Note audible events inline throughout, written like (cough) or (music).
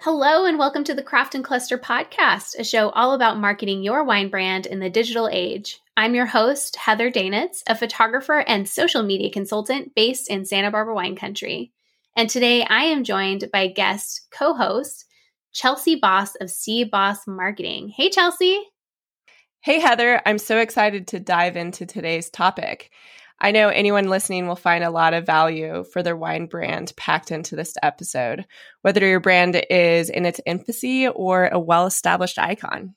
Hello, and welcome to the Craft and Cluster podcast, a show all about marketing your wine brand in the digital age. I'm your host, Heather Daenitz, a photographer and social media consultant based in Santa Barbara wine country. And today I am joined by guest co host, Chelsea Boss of SeaBoss Marketing. Hey, Chelsea. Hey, Heather. I'm so excited to dive into today's topic. I know anyone listening will find a lot of value for their wine brand packed into this episode, whether your brand is in its infancy or a well established icon.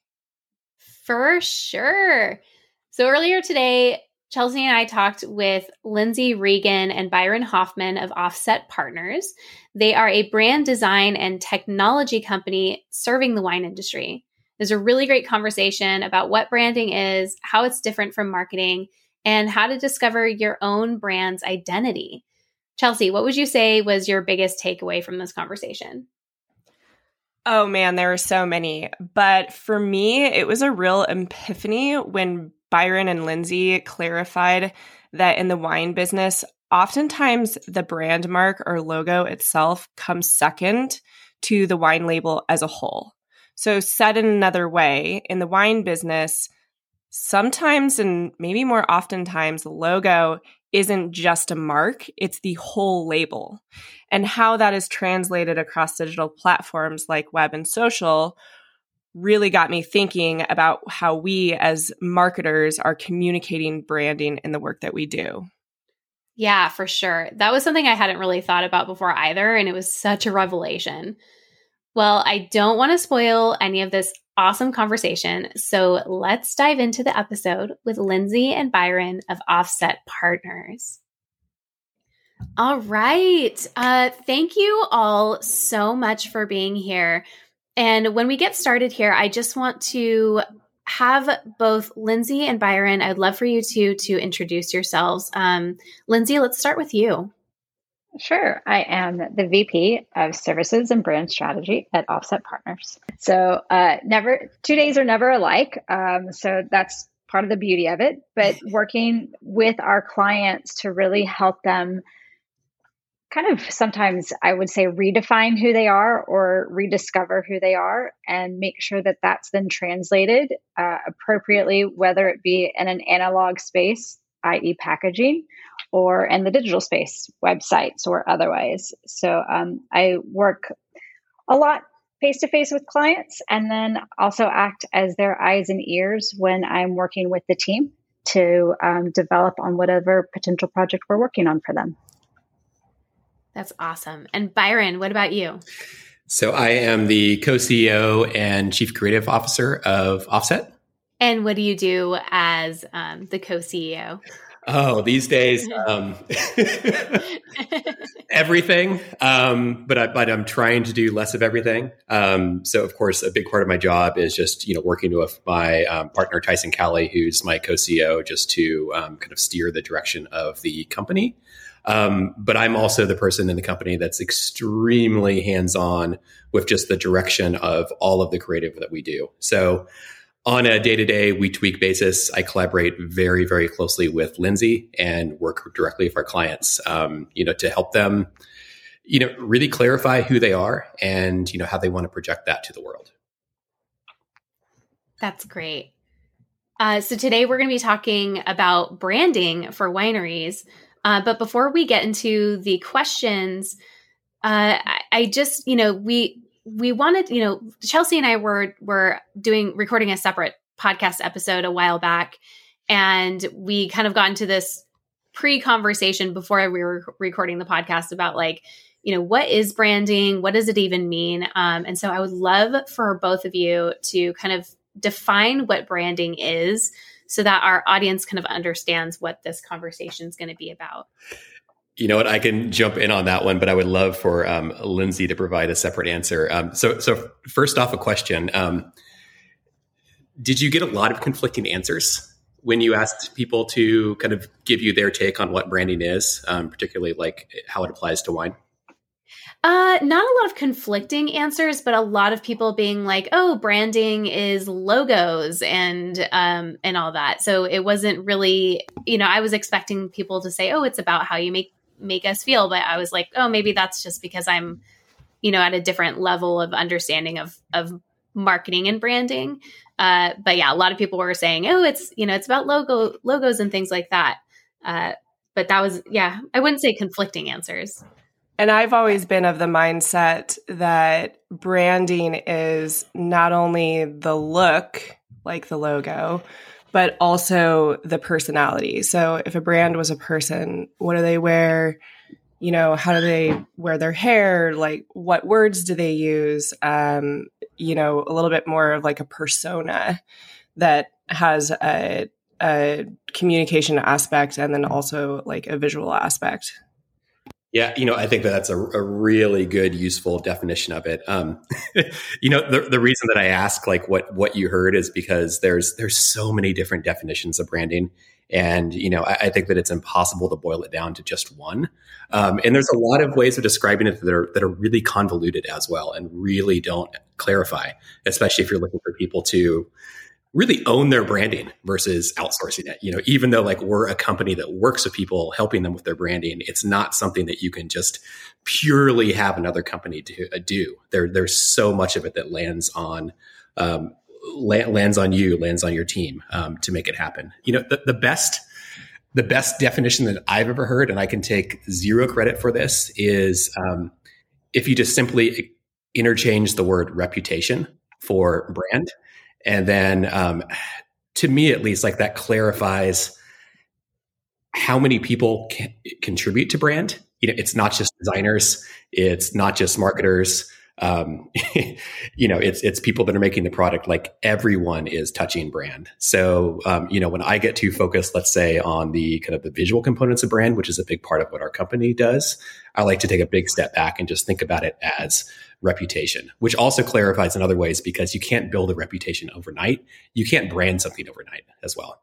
For sure. So earlier today, Chelsea and I talked with Lindsey Regan and Byron Hoffman of Offset Partners. They are a brand design and technology company serving the wine industry. There's a really great conversation about what branding is, how it's different from marketing, and how to discover your own brand's identity. Chelsea, what would you say was your biggest takeaway from this conversation? Oh man, there were so many. But for me, it was a real epiphany when Byron and Lindsey clarified that in the wine business, oftentimes the brand mark or logo itself comes second to the wine label as a whole. So, said in another way, in the wine business, sometimes and maybe more oftentimes logo isn't just a mark, it's the whole label. And how that is translated across digital platforms like web and social really got me thinking about how we as marketers are communicating branding in the work that we do. Yeah, for sure. That was something I hadn't really thought about before either. And it was such a revelation. Well, I don't want to spoil any of this awesome conversation. So let's dive into the episode with Lindsey and Byron of Offset Partners. All right. Uh, thank you all so much for being here. And when we get started here, I just want to have both Lindsey and Byron. I'd love for you two to introduce yourselves. Um, Lindsey, let's start with you. Sure. I am the VP of Services and Brand Strategy at Offset Partners. So, uh, never two days are never alike. Um, so that's part of the beauty of it. But (laughs) working with our clients to really help them kind of sometimes I would say redefine who they are or rediscover who they are and make sure that that's then translated uh, appropriately, whether it be in an analog space, i.e., packaging or in the digital space, websites or otherwise. So um, I work a lot face to face with clients and then also act as their eyes and ears when I'm working with the team to um, develop on whatever potential project we're working on for them. That's awesome. And Byron, what about you? So I am the co CEO and chief creative officer of Offset. And what do you do as um, the co CEO? Oh, these days, (laughs) um, (laughs) everything. Um, but I, but I'm trying to do less of everything. Um, so of course, a big part of my job is just you know working with my um, partner Tyson Cowley, who's my co-CEO, just to um, kind of steer the direction of the company. Um, but I'm also the person in the company that's extremely hands-on with just the direction of all of the creative that we do. So on a day to day, week to week basis, I collaborate very, very closely with Lindsey and work directly with our clients, um, you know, to help them, you know, really clarify who they are and, you know, how they want to project that to the world. That's great. Uh, so today we're going to be talking about branding for wineries. Uh, but before we get into the questions, uh, I, I just, you know, we we wanted, you know, Chelsea and I were were doing recording a separate podcast episode a while back, and we kind of got into this pre-conversation before we were recording the podcast about like, you know, what is branding? What does it even mean? Um, and so I would love for both of you to kind of define what branding is so that our audience kind of understands what this conversation is going to be about. You know what? I can jump in on that one, but I would love for um, Lindsey to provide a separate answer. Um, so, so first off, a question: um, Did you get a lot of conflicting answers when you asked people to kind of give you their take on what branding is, um, particularly like how it applies to wine? Uh, not a lot of conflicting answers, but a lot of people being like, "Oh, branding is logos and um and all that." So it wasn't really, you know, I was expecting people to say, "Oh, it's about how you make make us feel. But I was like, oh, maybe that's just because I'm, you know, at a different level of understanding of of marketing and branding. Uh, but yeah, a lot of people were saying, oh, it's you know, it's about logo logos and things like that. Uh, but that was yeah, I wouldn't say conflicting answers. And I've always been of the mindset that branding is not only the look, like the logo, but also the personality. So if a brand was a person, what do they wear? You know, how do they wear their hair? Like, what words do they use? Um, you know, a little bit more of like a persona that has a, a communication aspect and then also like a visual aspect. Yeah, you know, I think that that's a, a really good, useful definition of it. Um, (laughs) you know, the, the reason that I ask like what what you heard is because there's there's so many different definitions of branding, and you know, I, I think that it's impossible to boil it down to just one. Um, and there's a lot of ways of describing it that are that are really convoluted as well, and really don't clarify, especially if you're looking for people to really own their branding versus outsourcing it. You know, even though like we're a company that works with people, helping them with their branding, it's not something that you can just purely have another company do. Uh, do. There, there's so much of it that lands on um, la- lands on you, lands on your team um, to make it happen. You know, the, the best the best definition that I've ever heard, and I can take zero credit for this, is um, if you just simply interchange the word reputation for brand and then, um, to me at least, like that clarifies how many people can contribute to brand. You know, it's not just designers, it's not just marketers. Um, (laughs) you know, it's it's people that are making the product. Like everyone is touching brand. So, um, you know, when I get too focused, let's say on the kind of the visual components of brand, which is a big part of what our company does, I like to take a big step back and just think about it as reputation, which also clarifies in other ways because you can't build a reputation overnight. You can't brand something overnight as well.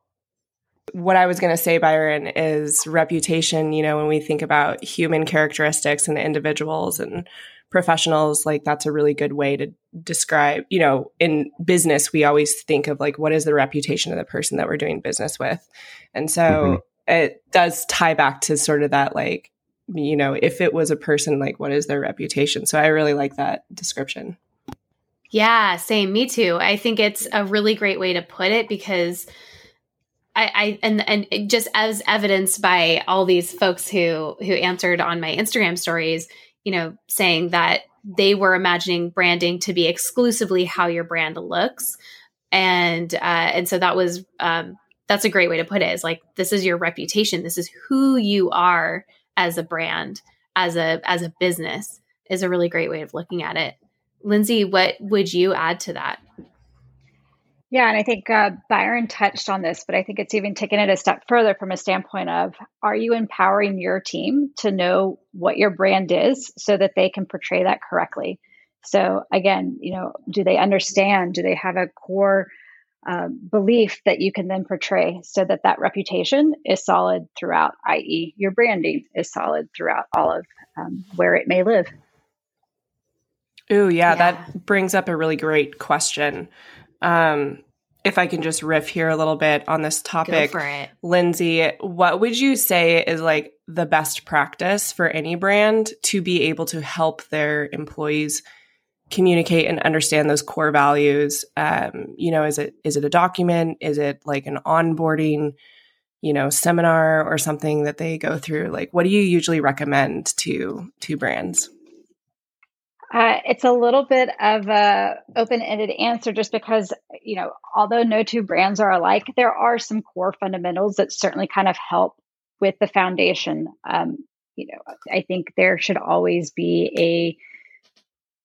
What I was going to say, Byron, is reputation. You know, when we think about human characteristics and individuals and professionals, like that's a really good way to describe, you know, in business, we always think of like, what is the reputation of the person that we're doing business with? And so mm-hmm. it does tie back to sort of that like you know, if it was a person, like what is their reputation? So I really like that description. Yeah, same. Me too. I think it's a really great way to put it because I, I and and just as evidenced by all these folks who who answered on my Instagram stories, you know, saying that they were imagining branding to be exclusively how your brand looks, and uh, and so that was um, that's a great way to put it. Is like this is your reputation. This is who you are as a brand, as a as a business is a really great way of looking at it. Lindsey, what would you add to that? Yeah, and I think uh, Byron touched on this, but I think it's even taken it a step further from a standpoint of are you empowering your team to know what your brand is so that they can portray that correctly? So, again, you know, do they understand? Do they have a core um, belief that you can then portray so that that reputation is solid throughout, i.e., your branding is solid throughout all of um, where it may live. Ooh, yeah, yeah, that brings up a really great question. Um, if I can just riff here a little bit on this topic, Lindsey, what would you say is like the best practice for any brand to be able to help their employees communicate and understand those core values um, you know is it is it a document? Is it like an onboarding you know seminar or something that they go through? Like what do you usually recommend to to brands? Uh, it's a little bit of a open-ended answer just because you know although no two brands are alike there are some core fundamentals that certainly kind of help with the foundation. Um, you know i think there should always be a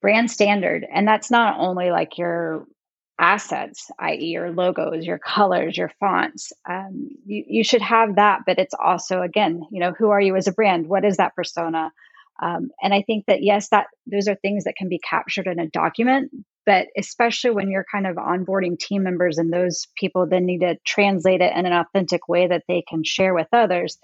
brand standard. And that's not only like your assets, i.e., your logos, your colors, your fonts. Um, you, you should have that, but it's also, again, you know, who are you as a brand? What is that persona? Um, and I think that yes, that those are things that can be captured in a document, but especially when you're kind of onboarding team members and those people then need to translate it in an authentic way that they can share with others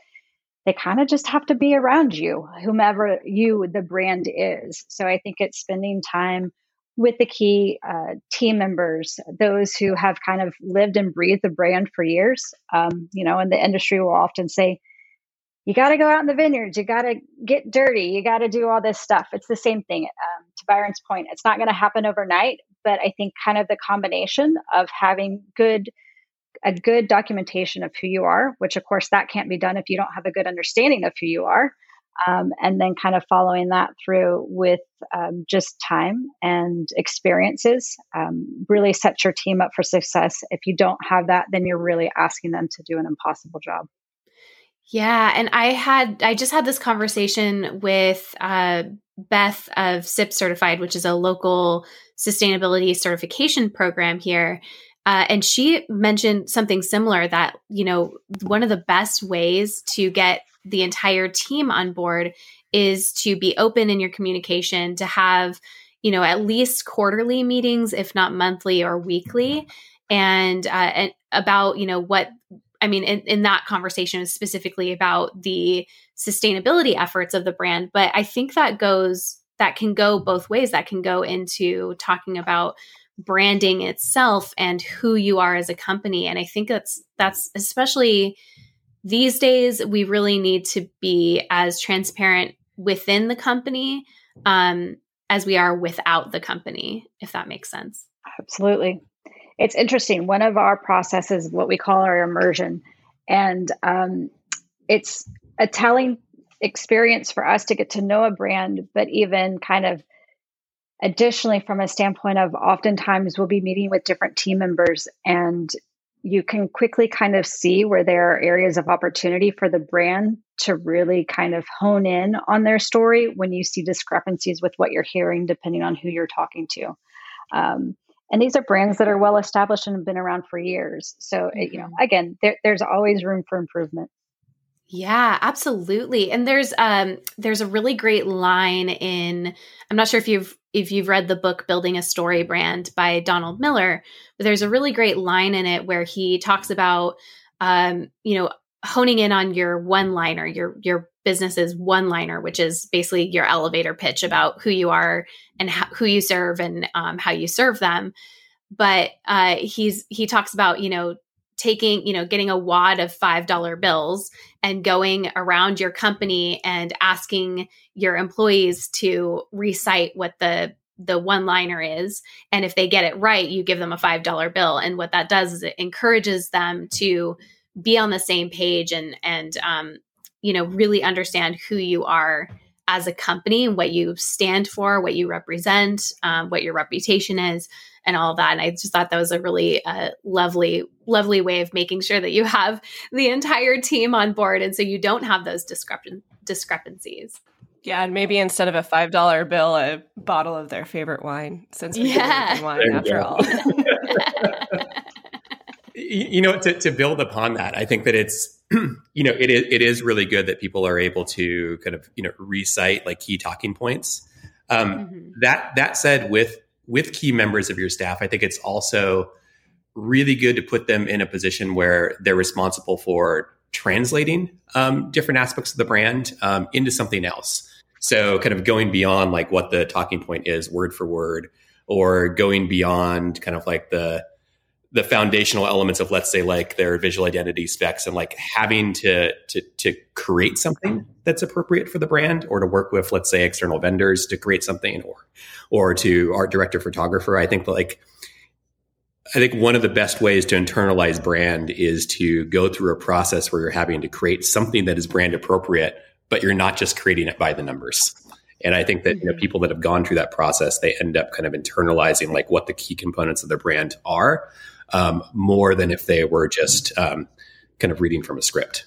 they kind of just have to be around you, whomever you, the brand is. So I think it's spending time with the key uh, team members, those who have kind of lived and breathed the brand for years. Um, you know, and the industry will often say, you got to go out in the vineyards, you got to get dirty, you got to do all this stuff. It's the same thing. Um, to Byron's point, it's not going to happen overnight, but I think kind of the combination of having good a good documentation of who you are, which of course that can't be done if you don't have a good understanding of who you are, um, and then kind of following that through with um, just time and experiences um, really sets your team up for success. If you don't have that, then you're really asking them to do an impossible job. Yeah, and I had I just had this conversation with uh, Beth of SIP Certified, which is a local sustainability certification program here. Uh, and she mentioned something similar that, you know, one of the best ways to get the entire team on board is to be open in your communication, to have, you know, at least quarterly meetings, if not monthly or weekly, and, uh, and about, you know, what I mean, in, in that conversation specifically about the sustainability efforts of the brand. But I think that goes, that can go both ways. That can go into talking about branding itself and who you are as a company. And I think that's, that's especially these days, we really need to be as transparent within the company um, as we are without the company, if that makes sense. Absolutely it's interesting. One of our processes, what we call our immersion, and um, it's a telling experience for us to get to know a brand, but even kind of additionally from a standpoint of oftentimes we'll be meeting with different team members and you can quickly kind of see where there are areas of opportunity for the brand to really kind of hone in on their story when you see discrepancies with what you're hearing depending on who you're talking to um, and these are brands that are well established and have been around for years so mm-hmm. you know mm-hmm. again there, there's always room for improvement yeah absolutely and there's um there's a really great line in i'm not sure if you've if you've read the book building a story brand by donald miller but there's a really great line in it where he talks about um you know honing in on your one liner your your business's one liner, which is basically your elevator pitch about who you are and how, who you serve and um, how you serve them. But uh, he's he talks about you know taking you know getting a wad of five dollar bills and going around your company and asking your employees to recite what the the one liner is. And if they get it right you give them a five dollar bill. And what that does is it encourages them to be on the same page and and um, you know, really understand who you are as a company and what you stand for, what you represent, um, what your reputation is, and all of that. And I just thought that was a really uh, lovely, lovely way of making sure that you have the entire team on board, and so you don't have those discrepan- discrepancies. Yeah, and maybe instead of a five dollar bill, a bottle of their favorite wine, since we yeah. wine after all. (laughs) you know, to, to build upon that, I think that it's (clears throat) you know, it is it is really good that people are able to kind of you know recite like key talking points. Um, mm-hmm. That that said, with with key members of your staff, I think it's also really good to put them in a position where they're responsible for translating um, different aspects of the brand um, into something else. So, kind of going beyond like what the talking point is, word for word, or going beyond kind of like the the foundational elements of let's say like their visual identity specs and like having to to to create something that's appropriate for the brand or to work with let's say external vendors to create something or or to art director photographer. I think like i think one of the best ways to internalize brand is to go through a process where you're having to create something that is brand appropriate but you're not just creating it by the numbers. And I think that you know, mm-hmm. people that have gone through that process, they end up kind of internalizing like what the key components of their brand are, um, more than if they were just um, kind of reading from a script.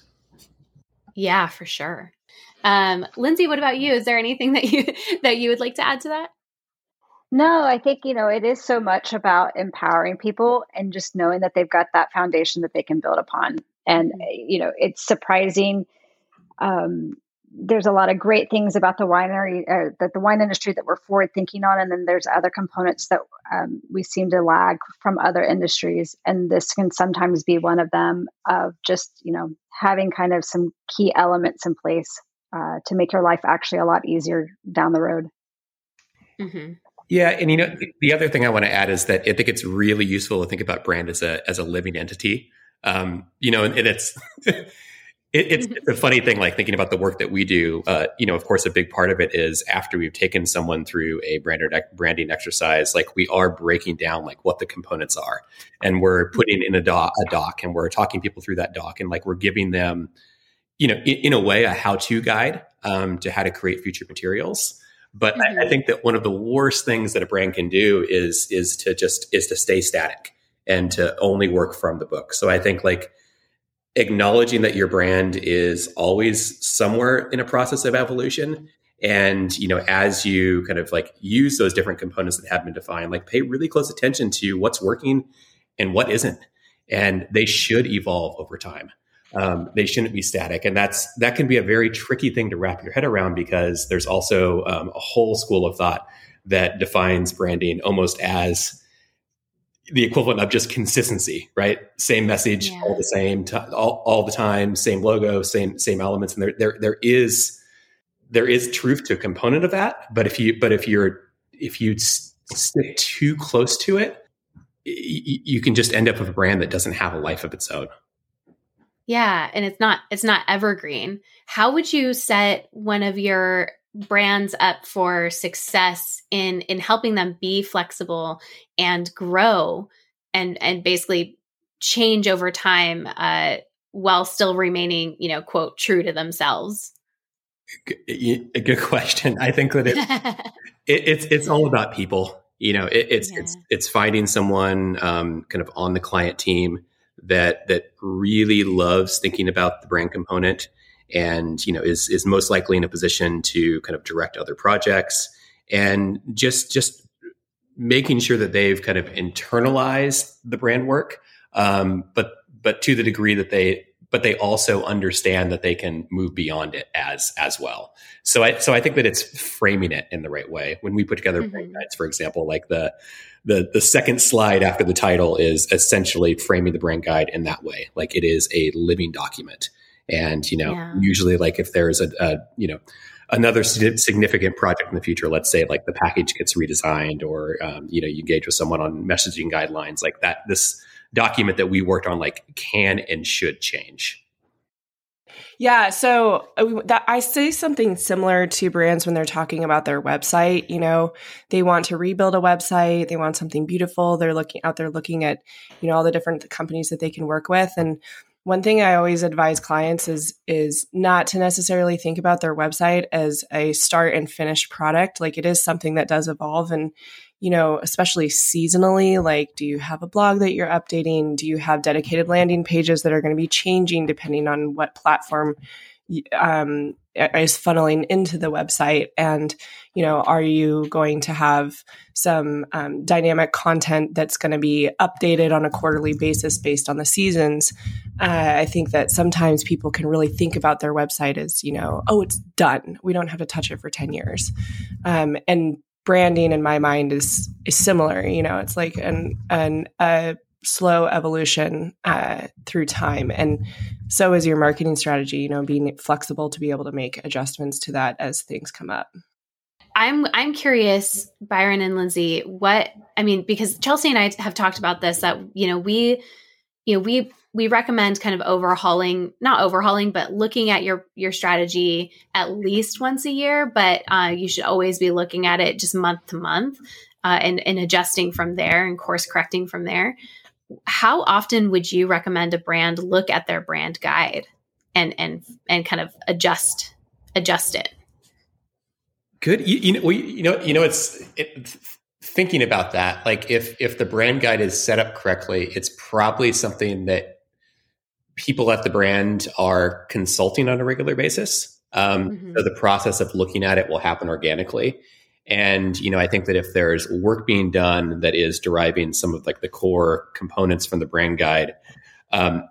Yeah, for sure. Um, Lindsey, what about you? Is there anything that you (laughs) that you would like to add to that? No, I think you know it is so much about empowering people and just knowing that they've got that foundation that they can build upon. And mm-hmm. you know, it's surprising um, there's a lot of great things about the winery, uh, that the wine industry that we're forward thinking on, and then there's other components that um, we seem to lag from other industries, and this can sometimes be one of them. Of just you know having kind of some key elements in place uh, to make your life actually a lot easier down the road. Mm-hmm. Yeah, and you know the other thing I want to add is that I think it's really useful to think about brand as a as a living entity. Um, you know, and it's (laughs) it, it's, (laughs) it's, a funny thing, like thinking about the work that we do. Uh, you know, of course, a big part of it is after we've taken someone through a branded branding exercise, like we are breaking down like what the components are, and we're putting in a doc, a doc, and we're talking people through that doc, and like we're giving them, you know, in, in a way, a how-to guide um, to how to create future materials. But mm-hmm. I, I mm-hmm. think that one of the worst things that a brand can do is is to just is to stay static and to only work from the book. So I think like acknowledging that your brand is always somewhere in a process of evolution. And you know as you kind of like use those different components that have been defined like pay really close attention to what's working and what isn't. And they should evolve over time. Um, they shouldn't be static. And that's that can be a very tricky thing to wrap your head around because there's also um, a whole school of thought that defines branding almost as the equivalent of just consistency, right? Same message, yeah. all the same, t- all, all the time, same logo, same same elements, and there there there is there is truth to a component of that. But if you but if you're if you stick too close to it, y- you can just end up with a brand that doesn't have a life of its own. Yeah, and it's not it's not evergreen. How would you set one of your brands up for success in in helping them be flexible and grow and and basically change over time uh, while still remaining you know quote true to themselves. A good (laughs) question. I think that it, (laughs) it, it's it's all about people. You know it, it's yeah. it's it's finding someone um, kind of on the client team that that really loves thinking about the brand component and you know is is most likely in a position to kind of direct other projects. And just just making sure that they've kind of internalized the brand work um, but but to the degree that they but they also understand that they can move beyond it as as well. So i so i think that it's framing it in the right way. When we put together mm-hmm. brand guides for example like the the the second slide after the title is essentially framing the brand guide in that way. Like it is a living document and, you know, yeah. usually like if there's a, a, you know, another significant project in the future, let's say like the package gets redesigned or, um, you know, you engage with someone on messaging guidelines like that, this document that we worked on like can and should change. Yeah, so uh, that I say something similar to brands when they're talking about their website. You know, they want to rebuild a website, they want something beautiful. They're looking out there looking at, you know, all the different companies that they can work with, and one thing I always advise clients is is not to necessarily think about their website as a start and finish product. Like it is something that does evolve and you know, especially seasonally, like do you have a blog that you're updating? Do you have dedicated landing pages that are going to be changing depending on what platform um, is funneling into the website? And you know are you going to have some um, dynamic content that's going to be updated on a quarterly basis based on the seasons? Uh, i think that sometimes people can really think about their website as you know oh it's done. We don't have to touch it for 10 years. Um, and branding in my mind is is similar you know it's like an an a slow evolution uh, through time. And so is your marketing strategy you know being flexible to be able to make adjustments to that as things come up. I'm i'm curious byron and lindsey what i mean because chelsea and i have talked about this that you know we you know we we recommend kind of overhauling not overhauling but looking at your your strategy at least once a year. But uh, you should always be looking at it just month to month uh, and, and adjusting from there and course correcting from there how often would you recommend a brand look at their brand guide and and and kind of adjust adjust it? Good. You, you know you know you know it's it, thinking about that like if if the brand guide is set up correctly it's probably something that people at the brand are consulting on a regular basis. Um, mm-hmm. so the process of looking at it will happen organically and, you know, I think that if there's work being done that is deriving some of like the core components from the brand guide, um,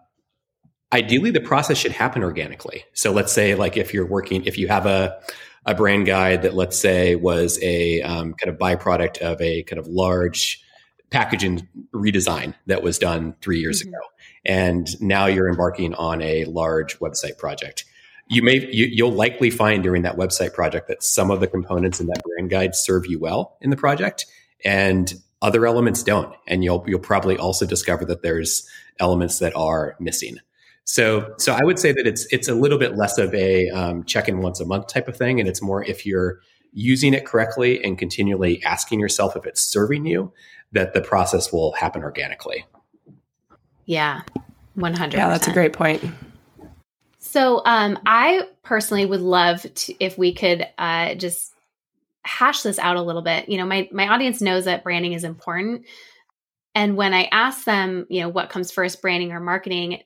ideally the process should happen organically. So let's say like if you're working, if you have a, a brand guide that let's say was a um, kind of byproduct of a kind of large packaging redesign that was done three years mm-hmm. ago. And now you're embarking on a large website project you may you, you'll likely find during that website project that some of the components in that brand guide serve you well in the project and other elements don't and you'll you'll probably also discover that there's elements that are missing So, so I would say that it's it's a little bit less of a um, check in once a month type of thing, and it's more if you're using it correctly and continually asking yourself if it's serving you, that the process will happen organically. Yeah, one hundred. Yeah, that's a great point. So, um, I personally would love to if we could uh, just hash this out a little bit. You know, my my audience knows that branding is important, and when I ask them, you know, what comes first, branding or marketing,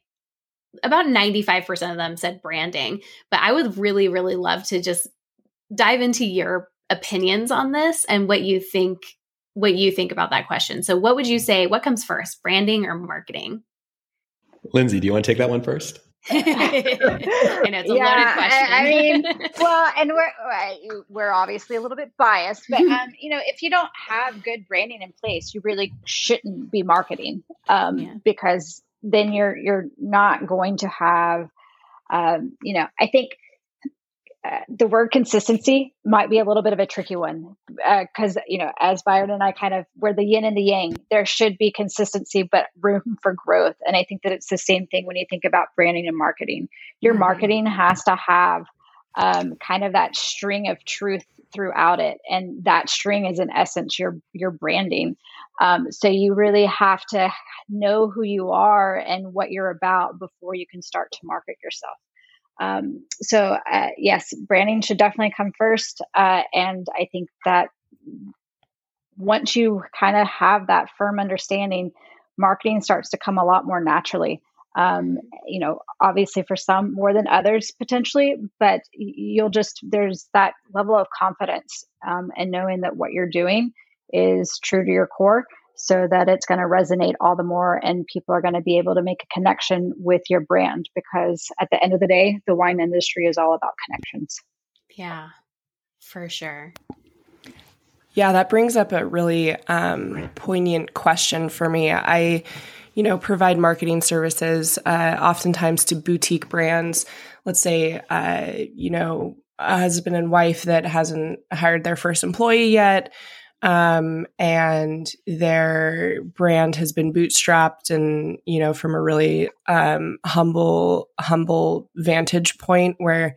about 95% of them said branding. But I would really, really love to just dive into your opinions on this and what you think what you think about that question. So what would you say what comes first, branding or marketing? Lindsey, do you want to take that one first? (laughs) I know it's a yeah, loaded question. I, I mean, (laughs) well, and we're we're obviously a little bit biased, but (laughs) um, you know, if you don't have good branding in place, you really shouldn't be marketing um, yeah. because then you're you're not going to have um, you know i think uh, the word consistency might be a little bit of a tricky one because uh, you know as byron and i kind of we're the yin and the yang. There should be consistency but room for growth. And i think that it's the same thing when you think about branding and marketing. Your mm-hmm. marketing has to have um, kind of that string of truth throughout it and that string is in essence your your branding. Um, so you really have to know who you are and what you're about before you can start to market yourself um, so uh, yes branding should definitely come first uh, and i think that once you kind of have that firm understanding marketing starts to come a lot more naturally. Um, you know, obviously for some more than others potentially, but you'll just, there's that level of confidence um, and knowing that what you're doing is true to your core so that it's going to resonate all the more and people are going to be able to make a connection with your brand because at the end of the day, the wine industry is all about connections. Yeah, for sure. Yeah, that brings up a really um, poignant question for me. I, you know, provide marketing services, uh, oftentimes to boutique brands. Let's say, uh, you know, a husband and wife that hasn't hired their first employee yet. Um, and their brand has been bootstrapped and, you know, from a really, um, humble, humble vantage point where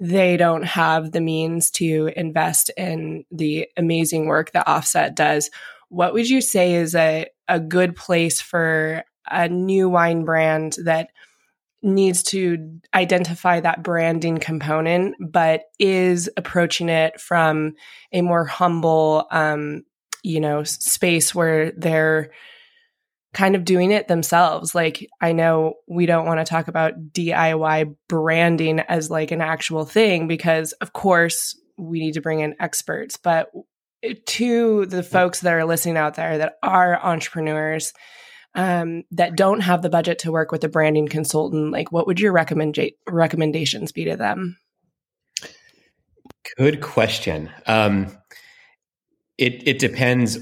they don't have the means to invest in the amazing work that Offset does. What would you say is a, a good place for a new wine brand that needs to identify that branding component, but is approaching it from a more humble, um, you know, space where they're kind of doing it themselves. Like, I know we don't want to talk about DIY branding as like an actual thing because, of course, we need to bring in experts, but to the folks that are listening out there that are entrepreneurs um, that don't have the budget to work with a branding consultant, like what would your recommend recommendations be to them? Good question. Um, it it depends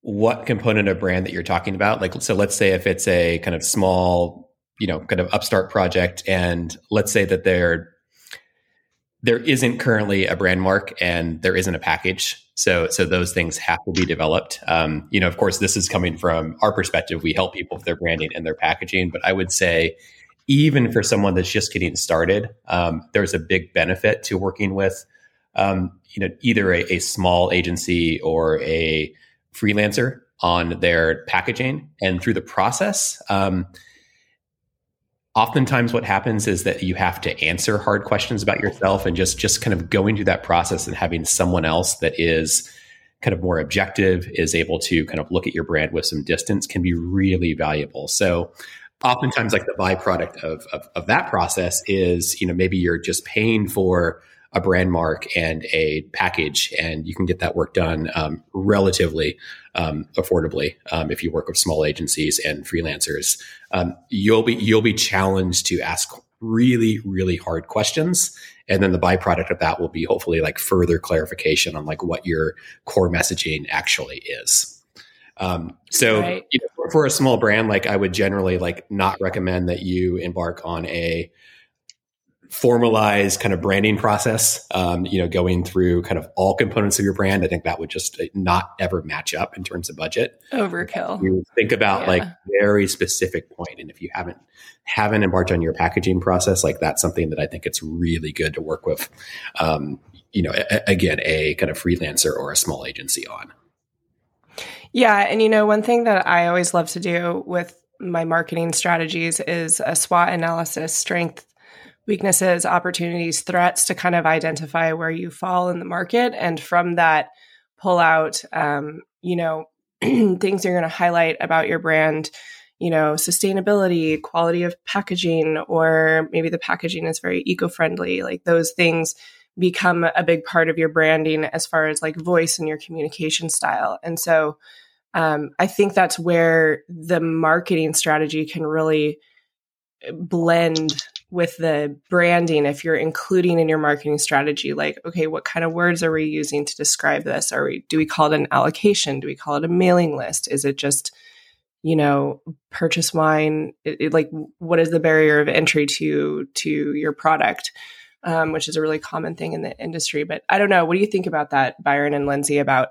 what component of brand that you're talking about. Like, so let's say if it's a kind of small, you know, kind of upstart project, and let's say that there there isn't currently a brand mark and there isn't a package so, so those things have to be developed. Um, you know, of course, this is coming from our perspective. We help people with their branding and their packaging, but I would say, even for someone that's just getting started, um, there's a big benefit to working with, um, you know, either a, a, small agency or a freelancer on their packaging. And through the process, um, oftentimes what happens is that you have to answer hard questions about yourself and just just kind of going through that process and having someone else that is kind of more objective is able to kind of look at your brand with some distance can be really valuable. So oftentimes like the byproduct of, of, of that process is you know maybe you're just paying for a brand mark and a package, and you can get that work done um, relatively um, affordably um, if you work with small agencies and freelancers. Um, you'll be you'll be challenged to ask really really hard questions, and then the byproduct of that will be hopefully like further clarification on like what your core messaging actually is. Um, so right. you know, for a small brand, like I would generally like not recommend that you embark on a formalized kind of branding process, um, you know, going through kind of all components of your brand, I think that would just not ever match up in terms of budget. Overkill. You think about yeah. like very specific point, and if you haven't haven't embarked on your packaging process, like that's something that I think it's really good to work with. Um, you know, a, again, a kind of freelancer or a small agency on. Yeah, and you know, one thing that I always love to do with my marketing strategies is a SWOT analysis, strength, weaknesses, opportunities, threats to kind of identify where you fall in the market. And from that, pull out, um, you know, (clears throat) things you're going to highlight about your brand, you know, sustainability, quality of packaging, or maybe the packaging is very eco friendly. Like those things become a big part of your branding as far as like voice and your communication style. And so um, I think that's where the marketing strategy can really blend with the branding if you're including in your marketing strategy like okay what kind of words are we using to describe this? Are we do we call it an allocation? Do we call it a mailing list? Is it just you know purchase wine? It, it, like what is the barrier of entry to to your product? Um, which is a really common thing in the industry but i don't know. What do you think about that byron and lindsey about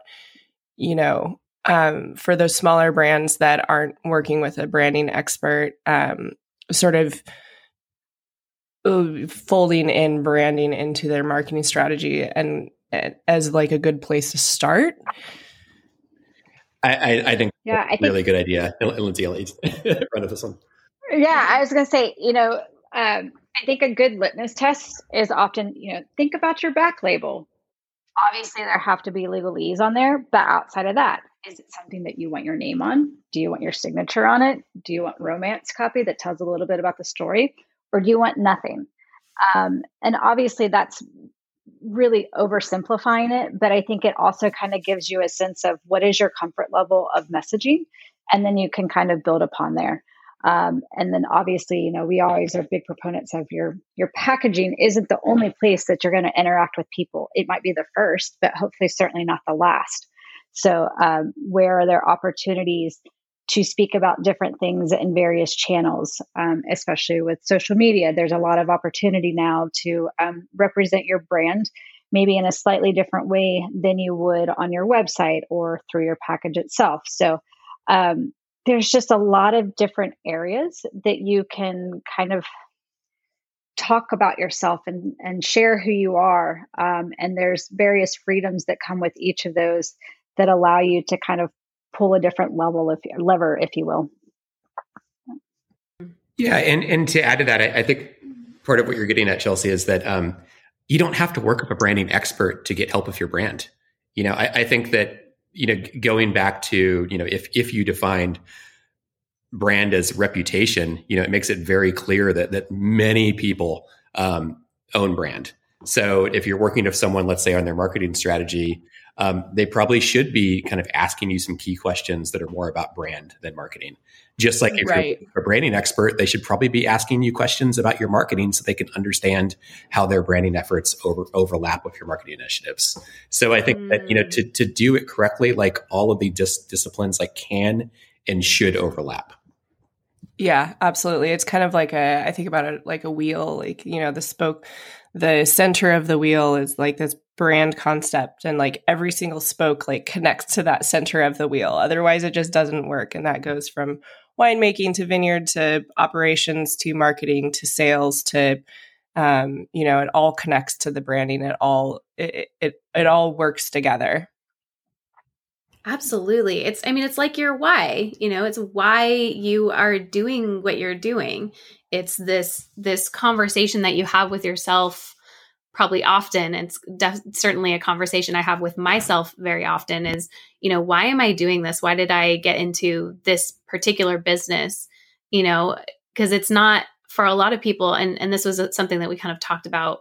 you know um, for those smaller brands that aren't working with a branding expert um, sort of folding in branding into their marketing strategy and, and as like a good place to start. I, I, I think yeah, I think, really good idea. (laughs) Lindsey, I'll (laughs) run this one. Yeah, I was going to say, you know, um, I think a good litmus test is often, you know, think about your back label. Obviously, there have to be legalese on there, but outside of that, is it something that you want your name on? Do you want your signature on it? Do you want romance copy that tells a little bit about the story? Or do you want nothing? Um, and obviously, that's really oversimplifying it, but I think it also kind of gives you a sense of what is your comfort level of messaging. And then you can kind of build upon there. Um, and then obviously, you know, we always are big proponents of your your packaging isn't the only place that you're going to interact with people. It might be the first, but hopefully, certainly not the last. So, um, where are there opportunities to speak about different things in various channels, um, especially with social media? There's a lot of opportunity now to um, represent your brand maybe in a slightly different way than you would on your website or through your package itself. So, um, there's just a lot of different areas that you can kind of talk about yourself and, and share who you are. Um, and there's various freedoms that come with each of those that allow you to kind of pull a different level if lever, if you will. Yeah, and and to add to that, I, I think part of what you're getting at, Chelsea, is that um, you don't have to work with a branding expert to get help with your brand. You know, I, I think that you know going back to you know if if you defined brand as reputation, you know, it makes it very clear that that many people um, own brand. So if you're working with someone, let's say on their marketing strategy, um, they probably should be kind of asking you some key questions that are more about brand than marketing. Just like if right. you're a branding expert, they should probably be asking you questions about your marketing so they can understand how their branding efforts over, overlap with your marketing initiatives. So I think mm. that you know to to do it correctly, like all of the dis- disciplines, like can and should overlap. Yeah, absolutely. It's kind of like a I think about it like a wheel, like you know the spoke the center of the wheel is like this brand concept and like every single spoke like connects to that center of the wheel otherwise it just doesn't work and that goes from winemaking to vineyard to operations to marketing to sales to um, you know it all connects to the branding it all it, it it all works together Absolutely. It's I mean it's like your why, you know, it's why you are doing what you're doing. It's this this conversation that you have with yourself probably often it's def- certainly a conversation I have with myself very often is, you know, why am I doing this? Why did I get into this particular business? You know, because it's not for a lot of people and and this was something that we kind of talked about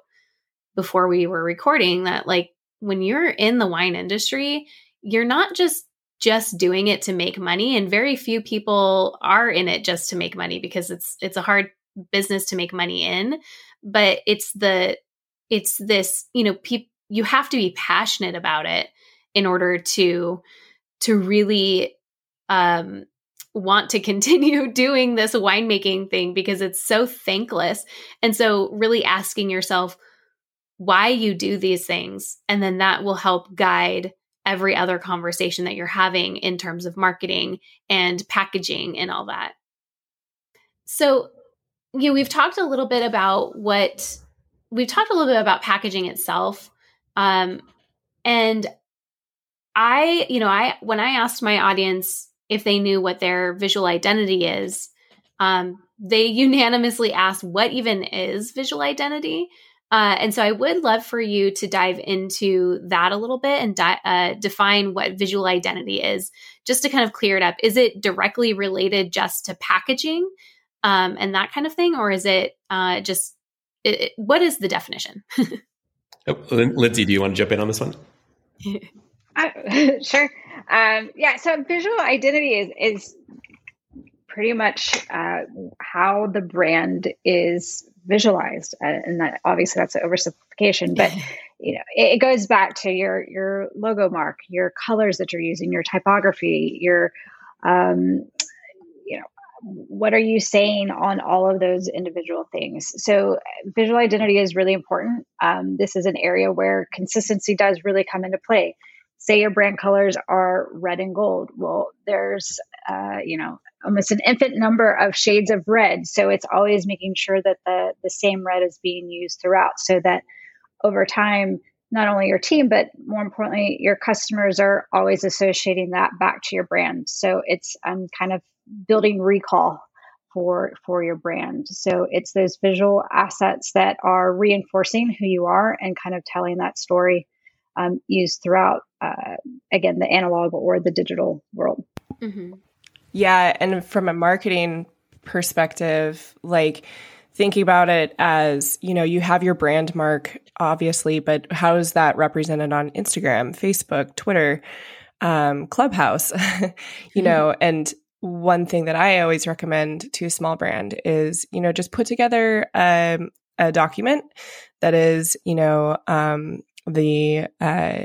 before we were recording that like when you're in the wine industry, you're not just just doing it to make money and very few people are in it just to make money because it's it's a hard business to make money in but it's the it's this you know pe- you have to be passionate about it in order to to really um want to (laughs) continue doing this winemaking thing because it's so thankless. And so, really asking yourself why you do these things, and then that will help guide every other conversation that you're having in terms of marketing and packaging and all that. So, you know, we've talked a little bit about what we've talked a little bit about packaging itself. Um, and I, you know, I when I asked my audience if they knew what their visual identity is, um, they unanimously asked what even is visual identity. Uh, and so I would love for you to dive into that a little bit and di- uh, define what visual identity is, just to kind of clear it up. Is it directly related just to packaging um, and that kind of thing, or is it uh, just it, it, what is the definition? (laughs) oh, Lindsey, do you want to jump in on this one? (laughs) (laughs) sure. Um, yeah. So visual identity is is pretty much uh, how the brand is visualized, uh, and that obviously that's an oversimplification, but you know it, it, goes back to your your logo mark, your colors that you're using, your typography, your um, you know what are you saying on all of those individual things? So visual identity is really important. Um, this is an area where consistency does really come into play. Say your brand colors are red and gold. Well there's uh, you know almost an infinite number of shades of red. So it's always making sure that the the same red is being used throughout so that over time not only your team but more importantly your customers are always associating that back to your brand. So it's um, kind of building recall for for your brand so it's those visual assets that are reinforcing who you are and kind of telling that story um, used throughout, uh, again, the analog or the digital world. Mm-hmm. Yeah. And from a marketing perspective, like thinking about it as, you know, you have your brand mark, obviously, but how is that represented on Instagram, Facebook, Twitter, um, Clubhouse, (laughs) you know, and one thing that I always recommend to a small brand is, you know, just put together um, a document that is, you know, um, the uh,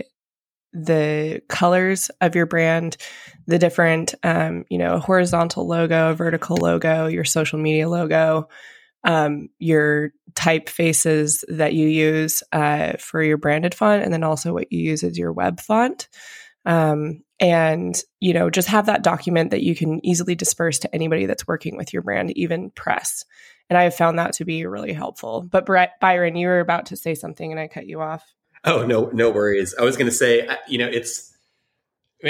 the colors of your brand, the different, um, you know, horizontal logo, vertical logo, your social media logo, um, your typefaces that you use uh, for your branded font, and then also what you use as your web font. Um, and you know, just have that document that you can easily disperse to anybody that's working with your brand, even press. And I have found that to be really helpful. But Brett, Byron, you were about to say something, and I cut you off. Oh no, no worries. I was going to say, you know, it's.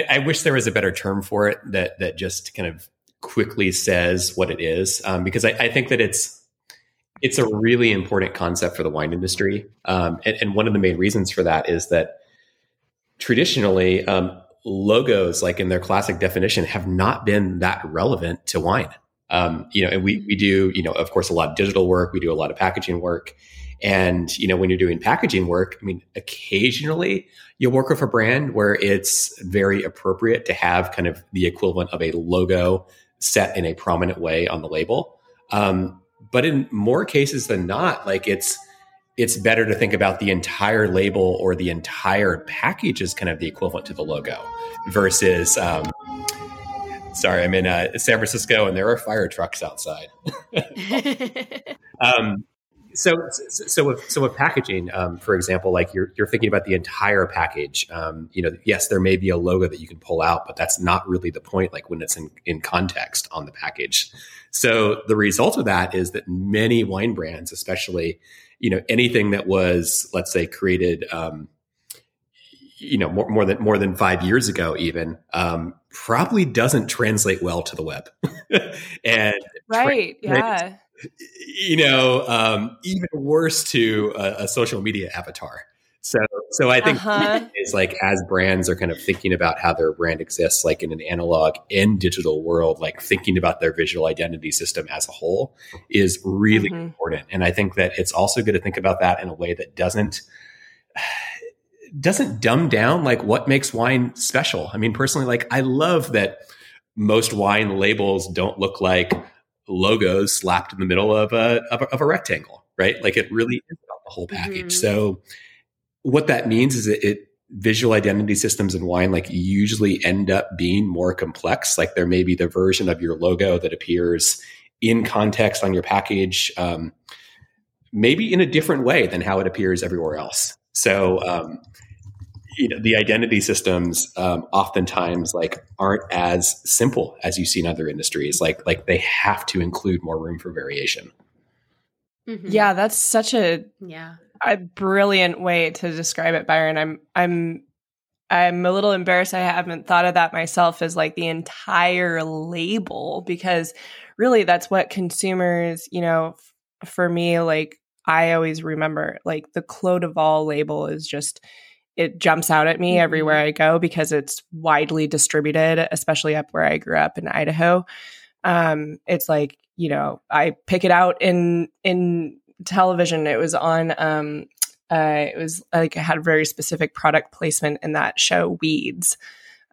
I wish there was a better term for it that that just kind of quickly says what it is, um, because I, I, think that it's it's a really important concept for the wine industry, um, and, and, one of the main reasons for that is that traditionally um, logos, like in their classic definition, have not been that relevant to wine. Um, you know, and we we do, you know, of course, a lot of digital work. We do a lot of packaging work, and, you know, when you're doing packaging work, I mean, occasionally you'll work with a brand where it's very appropriate to have kind of the equivalent of a logo set in a prominent way on the label. Um, but in more cases than not, like it's, it's better to think about the entire label or the entire package as kind of the equivalent to the logo versus, um, sorry, I'm in uh, San Francisco and there are fire trucks outside. (laughs) um, so so with so with packaging um, for example like you're you're thinking about the entire package um, you know yes there may be a logo that you can pull out but that's not really the point like when it's in in context on the package so the result of that is that many wine brands especially you know anything that was let's say created um, you know more, more than more than five years ago even um, probably doesn't translate well to the web (laughs) and right yeah you know, um, even worse to a, a, social media avatar. So, so I think uh-huh. it's like as brands are kind of thinking about how their brand exists, like in an analog and digital world, like thinking about their visual identity system as a whole is really mm-hmm. important. And I think that it's also good to think about that in a way that doesn't (sighs) doesn't dumb down like what makes wine special. I mean, personally, like I love that most wine labels don't look like logos slapped in the middle of a, of a, of a rectangle, right? Like it really is about the whole package. Mm-hmm. So what that means is it, it, visual identity systems in wine like usually end up being more complex. Like there may be the version of your logo that appears in context on your package, um, maybe in a different way than how it appears everywhere else. So, um, you know, the identity systems um, oftentimes like aren't as simple as you see in other industries. Like, like they have to include more room for variation. Mm-hmm. Yeah, that's such a yeah a brilliant way to describe it, Byron. I'm I'm I'm a little embarrassed I haven't thought of that myself as like the entire label because really that's what consumers, you know, f- for me like I always remember like the Clos Val label is just it jumps out at me mm-hmm. everywhere I go because it's widely distributed, especially up where I grew up in Idaho. Um, it's like you know I pick it out in in television. It was on. Um, uh, it was like it had a very specific product placement in that show, Weeds.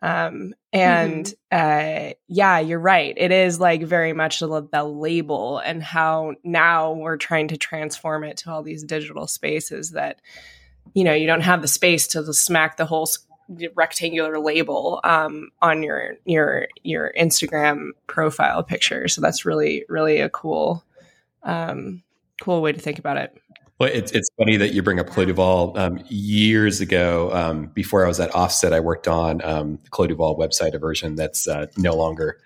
Um, and mm-hmm. uh, yeah, you're right. It is like very much the, the label and how now we're trying to transform it to all these digital spaces that you know you don't have the space to smack the whole rectangular label um, on your your your Instagram profile picture. So that's really really a cool um, cool way to think about it. Well, it's it's funny that you bring up Duval. Um, years ago, um, before I was at Offset, I worked on um, the website, a version that's uh, no longer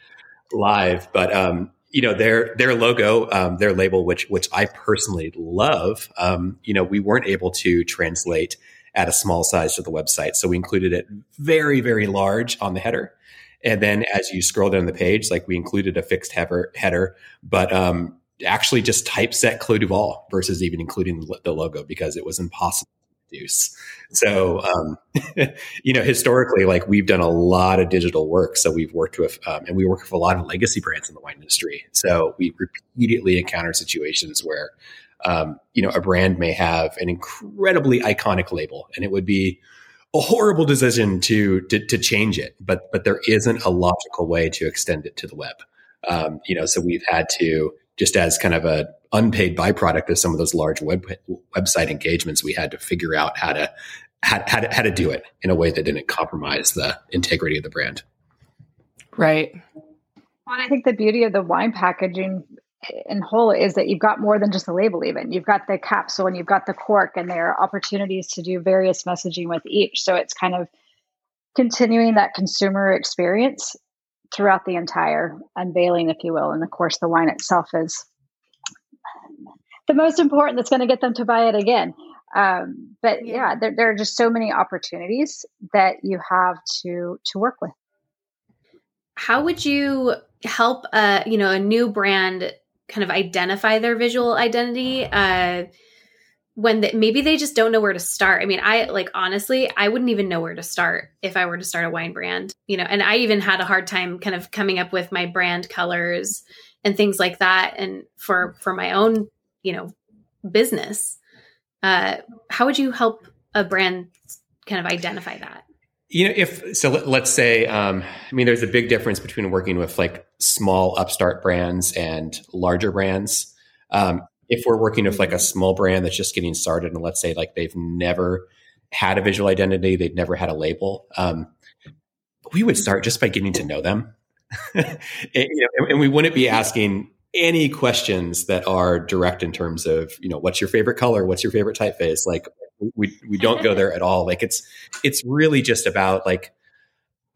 live. But um, you know their their logo, um, their label, which which I personally love. Um, you know, we weren't able to translate at a small size to the website, so we included it very very large on the header. And then as you scroll down the page, like we included a fixed header, header but um, actually just typeset Clos du Val versus even including the logo because it was impossible to produce. So, um, (laughs) you know, historically, like we've done a lot of digital work. So we've worked with, um, and we work with a lot of legacy brands in the wine industry. So we repeatedly encounter situations where, um, you know, a brand may have an incredibly iconic label and it would be, a horrible decision to, to, to change it, but but there isn't a logical way to extend it to the web. Um, you know, so we've had to just as kind of a unpaid byproduct of some of those large web website engagements, we had to figure out how to how, how, to, how to do it in a way that didn't compromise the integrity of the brand. Right. Well, I think the beauty of the wine packaging in whole is that you've got more than just the label even you've got the capsule and you've got the cork and there are opportunities to do various messaging with each so it's kind of continuing that consumer experience throughout the entire unveiling, if you will. And of course, the wine itself is the most important that's going to get them to buy it again. Um, but yeah, yeah there, there, are just so many opportunities that you have to to work with. How would you help a you know a new brand kind of identify their visual identity? Uh, when they, maybe they just don't know where to start. I mean, I like honestly, I wouldn't even know where to start if I were to start a wine brand, you know, and I even had a hard time kind of coming up with my brand colors and things like that. And for, for my own, you know, business, uh, how would you help a brand kind of identify that? You know, if so, let, us say, um, I mean, there's a big difference between working with like small upstart brands and larger brands. Um, if we're working with like a small brand that's just getting started and let's say like they've never had a visual identity they've never had a label um, we would start just by getting to know them. (laughs) And, you know, and we wouldn't be asking any questions that are direct in terms of you know what's your favorite color? What's your favorite typeface? Like we we don't go there at all. Like it's it's really just about like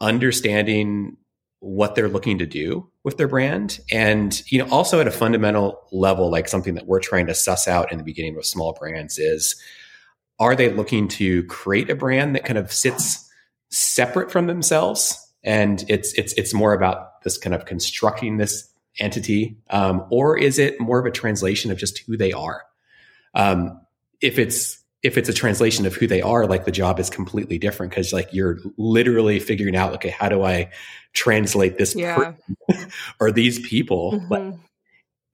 understanding what they're looking to do with their brand. And you know also at a fundamental level like something that we're trying to suss out in the beginning with small brands is are they looking to create a brand that kind of sits separate from themselves? And it's it's it's more about this kind of constructing this entity um, or is it more of a translation of just who they are? Um, if it's if it's a translation of who they are, like the job is completely different because like you're literally figuring out, okay, how do I translate this yeah. (laughs) or these people mm-hmm.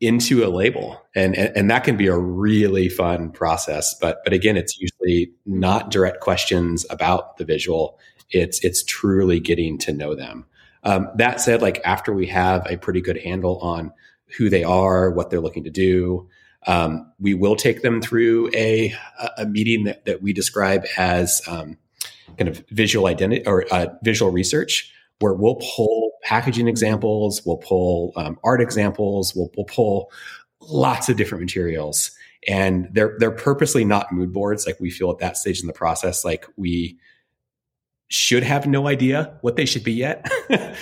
into a label? And, and, and that can be a really fun process. But but again, it's usually not direct questions about the visual. It's it's truly getting to know them. Um, that said, like after we have a pretty good handle on who they are, what they're looking to do, um, we will take them through a, a meeting that, that we describe as um, kind of visual identity or uh, visual research where we'll pull packaging examples, we'll pull um, art examples, we'll, we'll pull lots of different materials. And they're they're purposely not mood boards. Like we feel at that stage in the process, like we should have no idea what they should be yet. (laughs)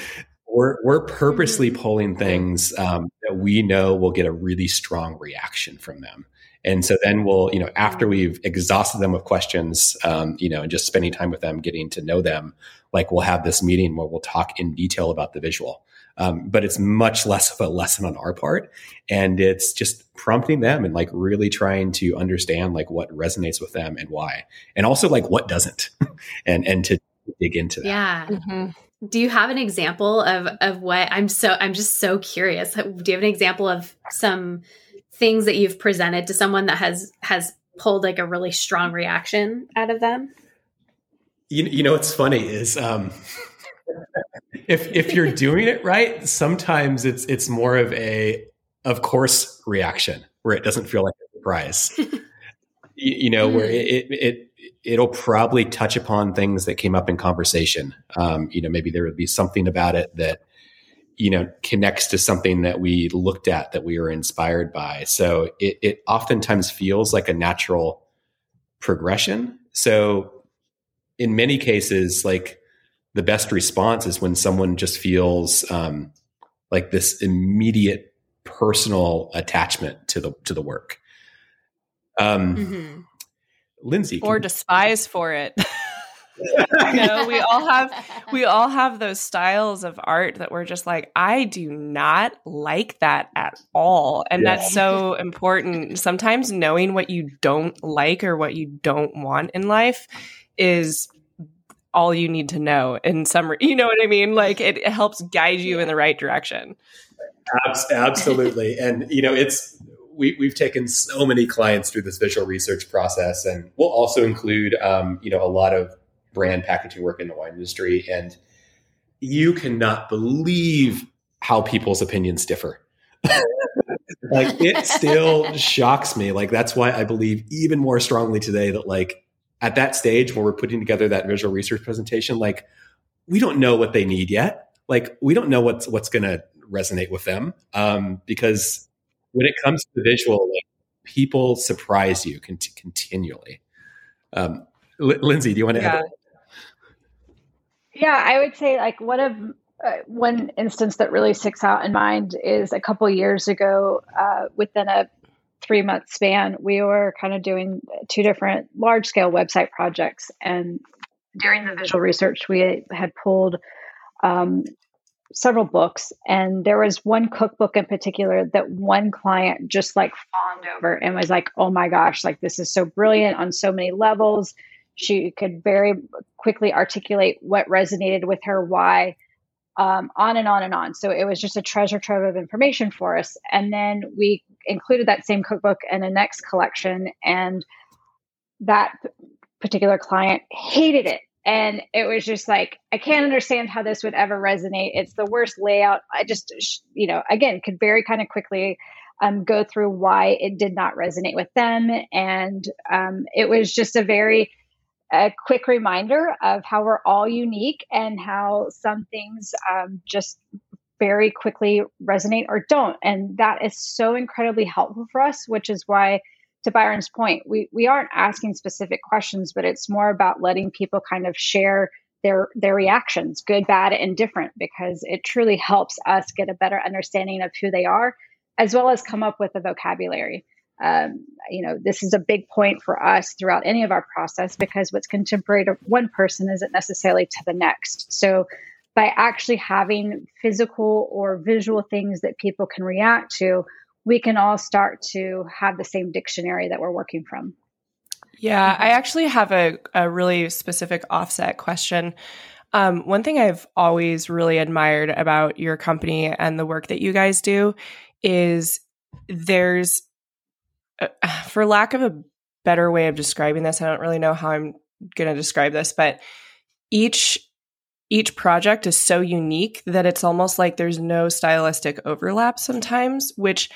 we're we're purposely mm-hmm. pulling things um, that we know will get a really strong reaction from them. And so then we'll, you know, after we've exhausted them with questions, um, you know, and just spending time with them, getting to know them, like we'll have this meeting where we'll talk in detail about the visual. Um, but it's much less of a lesson on our part, and it's just prompting them and like really trying to understand like what resonates with them and why, and also like what doesn't, (laughs) and and to dig into that. Yeah. Mm-hmm. Do you have an example of of what I'm so I'm just so curious. Do you have an example of some things that you've presented to someone that has has pulled like a really strong reaction out of them? You, you know what's funny is um if if you're doing it right, sometimes it's it's more of a of course reaction where it doesn't feel like a surprise. (laughs) you, you, know, mm. where it, it, it it'll probably touch upon things that came up in conversation. Um, you know, maybe there would be something about it that you know connects to something that we looked at that we were inspired by. So it, it oftentimes feels like a natural progression. So in many cases, like the best response is when someone just feels um, like this immediate personal attachment to the to the work. Um, mm-hmm. Lindsey, or despise for it. (laughs) (laughs) no, we all have we all have those styles of art that we're just like, I do not like that at all. And yeah. that's so important. Sometimes knowing what you don't like or what you don't want in life is all you need to know in some you know what i mean like it, it helps guide you in the right direction absolutely and you know it's we, we've taken so many clients through this visual research process and we'll also include um, you know a lot of brand packaging work in the wine industry. And you cannot believe how people's opinions differ. (laughs) Like it still shocks me. Like that's why i believe even more strongly today that like at that stage when we're putting together that visual research presentation, like we don't know what they need yet. Like we don't know what's what's going to resonate with them um, because when it comes to visual, like, people surprise you con- continually. Um, L- Lindsey, do you want to yeah. add? Yeah, I would say like one of uh, one instance that really sticks out in mind is a couple years ago uh, within a three month span, we were kind of doing two different large scale website projects. And during the visual research, we had pulled um, several books, and there was one cookbook in particular that one client just like fawned over and was like, oh my gosh, like this is so brilliant on so many levels. She could very quickly articulate what resonated with her, why um, on and on and on. So it was just a treasure trove of information for us. And then we included that same cookbook in a next collection, and that particular client hated it. And it was just like, I can't understand how this would ever resonate. It's the worst layout. I just, you know, again, could very kind of quickly um, go through why it did not resonate with them. And um, it was just a very a quick reminder of how we're all unique and how some things um, just very quickly resonate or don't. And that is so incredibly helpful for us, which is why, to Byron's point, we, we aren't asking specific questions, but it's more about letting people kind of share their their reactions, good, bad, and different, because it truly helps us get a better understanding of who they are, as well as come up with a vocabulary um, you know, this is a big point for us throughout any of our process because what's contemporary to one person isn't necessarily to the next. So, by actually having physical or visual things that people can react to, we can all start to have the same dictionary that we're working from. Yeah, I actually have a, a really specific offset question. Um, one thing I've always really admired about your company and the work that you guys do is there's uh, (sighs) for lack of a better way of describing this, I don't really know how I'm going to describe this, but each each project is so unique that it's almost like there's no stylistic overlap sometimes, which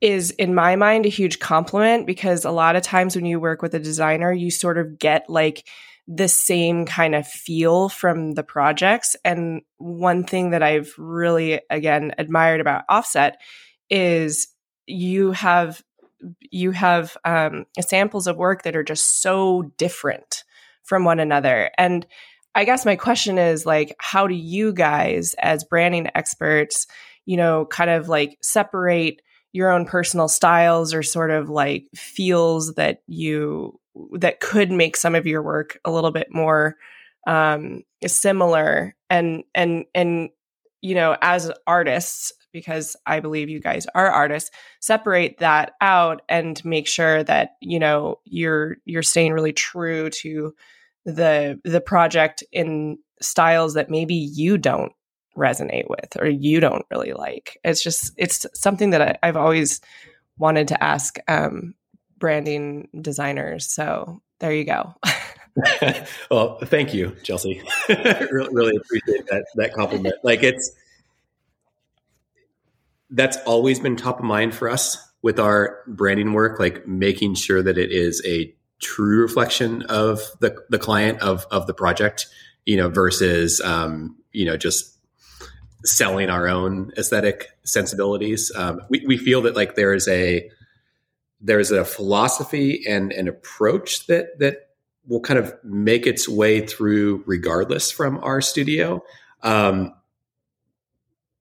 is in my mind a huge compliment because a lot of times when you work with a designer, you sort of get like the same kind of feel from the projects. And one thing that I've really, again, admired about Offset is you have you have um, samples of work that are just so different from one another and i guess my question is like how do you guys as branding experts you know kind of like separate your own personal styles or sort of like feels that you that could make some of your work a little bit more um, similar? And and and you know as artists because i believe you guys are artists separate that out and make sure that you know you're you're staying really true to the the project in styles that maybe you don't resonate with or you don't really like it's just it's something that I, have always wanted to ask um, branding designers. So there you go. (laughs) well, thank you, Chelsea. (laughs) really, really appreciate that that compliment. Like it's that's always been top of mind for us with our branding work, like making sure that it is a true reflection of the the client of of the project, you know, versus um, you know just selling our own aesthetic sensibilities. Um, we we feel that like there is a there's a philosophy and an approach that that will kind of make its way through regardless from our studio. Um,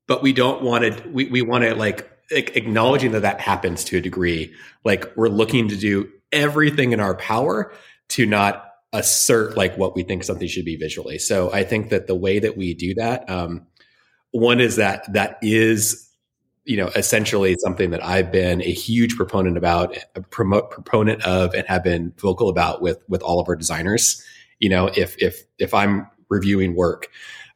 but we don't want to. We we want to like acknowledging that that happens to a degree. Like we're looking to do everything in our power to not assert like what we think something should be visually. So I think that the way that we do that, um, one is that that is you know, essentially something that I've been a huge proponent about, a promote proponent of, and have been vocal about with with all of our designers. You know, if if if I'm reviewing work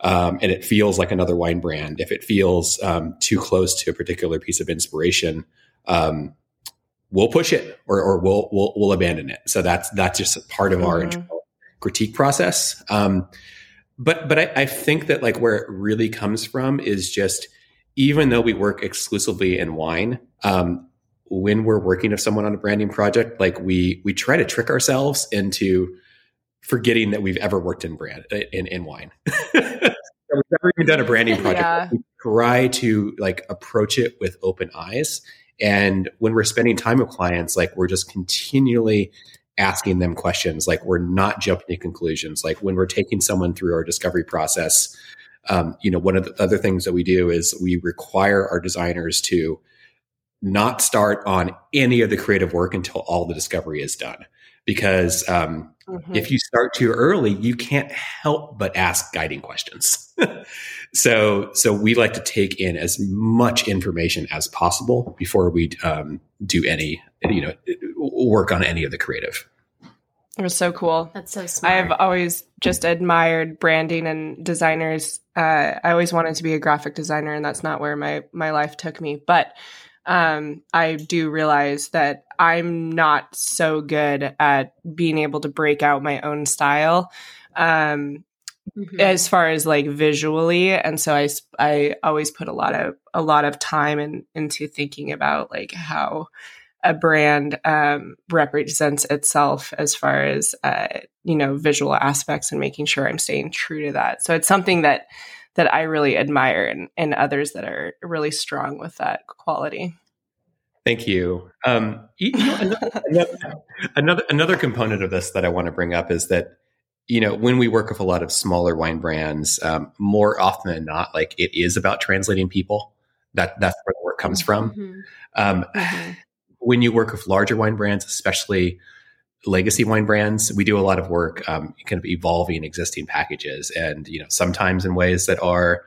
um, and it feels like another wine brand, if it feels um, too close to a particular piece of inspiration, um, we'll push it or, or we'll, we'll we'll abandon it. So that's that's just part of mm-hmm. our internal critique process. Um, but but I, I think that like where it really comes from is just even though we work exclusively in wine, um, when we're working with someone on a branding project, like we we try to trick ourselves into forgetting that we've ever worked in brand in in wine. (laughs) we've never even done a branding (laughs) project. Yeah. We try to like approach it with open eyes. And when we're spending time with clients, like we're just continually asking them questions. Like we're not jumping to conclusions. Like when we're taking someone through our discovery process, um, you know, one of the other things that we do is we require our designers to not start on any of the creative work until all the discovery is done. Because um, mm-hmm. if you start too early, you can't help but ask guiding questions. (laughs) so, so we like to take in as much information as possible before we um, do any, you know, work on any of the creative. It was so cool. That's so smart. I've always just admired branding and designers. Uh, I always wanted to be a graphic designer, and that's not where my my life took me. But um, I do realize that I'm not so good at being able to break out my own style. Um, mm-hmm. as far as like visually and so i i always put a lot of a lot of time in, into thinking about like how a brand um, represents itself as far as uh, you know visual aspects and making sure I'm staying true to that. So it's something that that I really admire and, and others that are really strong with that quality. Thank you. Um, you know, (laughs) another, another, another component of this that I want to bring up is that you know when we work with a lot of smaller wine brands, um, more often than not, like it is about translating people. That that's where the work comes from. Mm-hmm. Um, mm-hmm when you work with larger wine brands, especially legacy wine brands, we do a lot of work um, kind of evolving existing packages, and you know sometimes in ways that are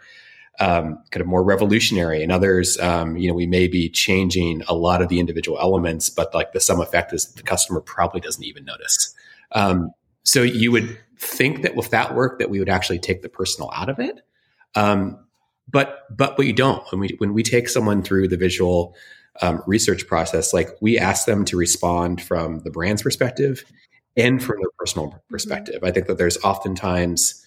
um, kind of more revolutionary, and others, um, you know, we may be changing a lot of the individual elements, but like the sum effect is the customer probably doesn't even notice. Um, so you would think that with that work that we would actually take the personal out of it, um, but but you don't. When we when we take someone through the visual um, research process, like we ask them to respond from the brand's perspective and from their personal mm-hmm. perspective. Mm-hmm. I think that there's oftentimes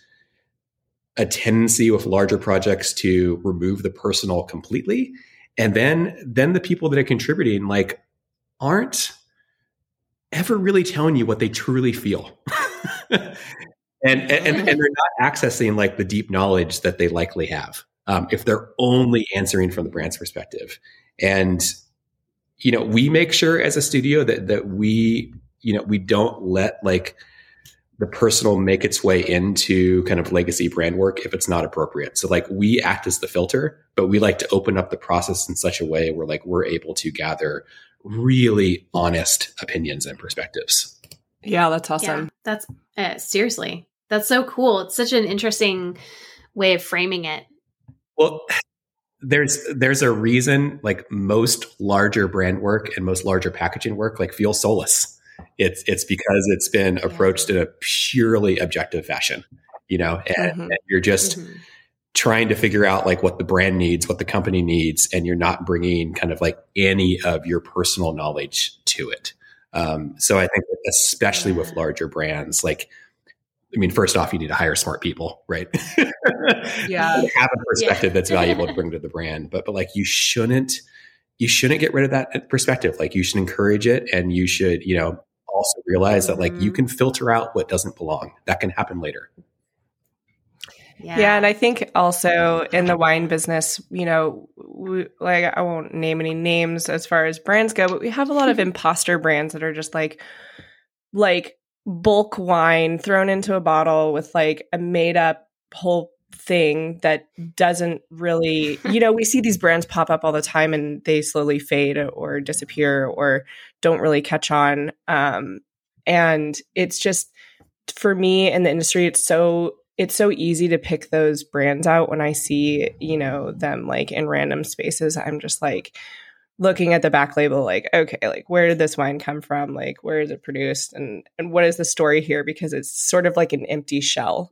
a tendency with larger projects to remove the personal completely, and then then the people that are contributing like aren't ever really telling you what they truly feel. (laughs) and, and and they're not accessing like the deep knowledge that they likely have um, if they're only answering from the brand's perspective. And you know, we make sure as a studio that that we you know we don't let like the personal make its way into kind of legacy brand work if it's not appropriate. So like we act as the filter, but we like to open up the process in such a way where like we're able to gather really honest opinions and perspectives. Yeah, that's awesome. Yeah, that's uh, seriously, that's so cool. It's such an interesting way of framing it. Well, there's there's a reason like most larger brand work and most larger packaging work like feels soulless it's it's because it's been approached in a purely objective fashion, you know, and, mm-hmm. and you're just mm-hmm. trying to figure out like what the brand needs, what the company needs, and you're not bringing kind of like any of your personal knowledge to it. Um, so I think especially yeah. with larger brands, like I mean, first off, you need to hire smart people, right? (laughs) yeah, have a perspective yeah. that's (laughs) valuable to bring to the brand, but but like you shouldn't you shouldn't get rid of that perspective. Like you should encourage it, and you should you know also realize that like you mm-hmm. can filter out what doesn't belong. That can happen later. Yeah. yeah. and I think also in the wine business, you know, we, like I won't name any names as far as brands go, but we have a lot of (laughs) imposter brands that are just like like bulk wine thrown into a bottle with like a made up whole thing that doesn't really, you know, we see these brands pop up all the time and they slowly fade or disappear or don't really catch on. Um, and it's just for me in the industry, it's so it's so easy to pick those brands out when I see, you know, them like in random spaces. I'm just like looking at the back label like, okay, like where did this wine come from? Like where is it produced and and what is the story here because it's sort of like an empty shell.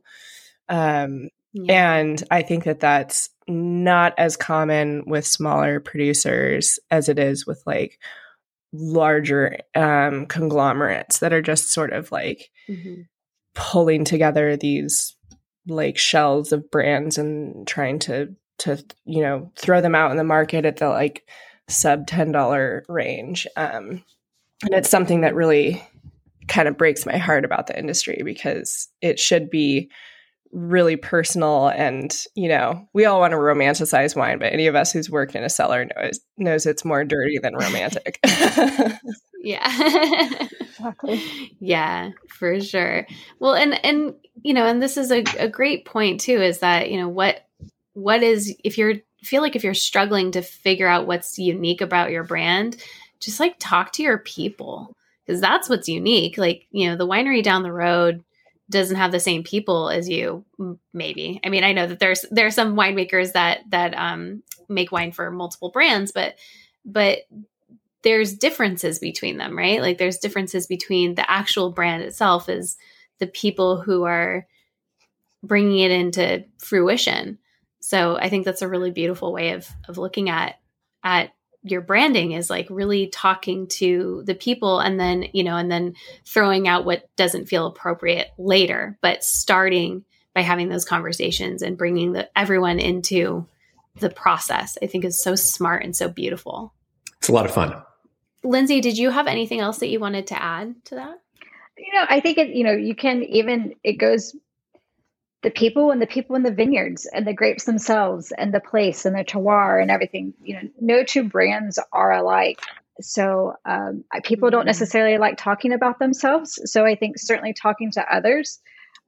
Um yeah. And I think that that's not as common with smaller producers as it is with like larger um, conglomerates that are just sort of like mm-hmm. pulling together these like shells of brands and trying to to you know throw them out in the market at the like sub ten dollar range. Um, and it's something that really kind of breaks my heart about the industry because it should be really personal and you know we all want to romanticize wine but any of us who's worked in a cellar knows knows it's more dirty than romantic. (laughs) Yeah. Exactly. Yeah for sure. Well and and you know and this is a, a great point too is that you know what what is if you're feel like if you're struggling to figure out what's unique about your brand just like talk to your people because that's what's unique. Like you know the winery down the road doesn't have the same people as you maybe. I mean i know that there's there are some winemakers that that um, make wine for multiple brands but but there's differences between them right? Like there's differences between the actual brand itself is the people who are bringing it into fruition so i think that's a really beautiful way of of looking at at your branding is like really talking to the people and then you know and then throwing out what doesn't feel appropriate later but starting by having those conversations and bringing the, everyone into the process i think is so smart and so beautiful. It's a lot of fun. Lindsey did you have anything else that you wanted to add to that? You know i think it you know you can even it goes the people and the people in the vineyards and the grapes themselves and the place and the terroir and everything. You know, no two brands are alike. So um, people don't mm-hmm. necessarily like talking about themselves. So I think certainly talking to others,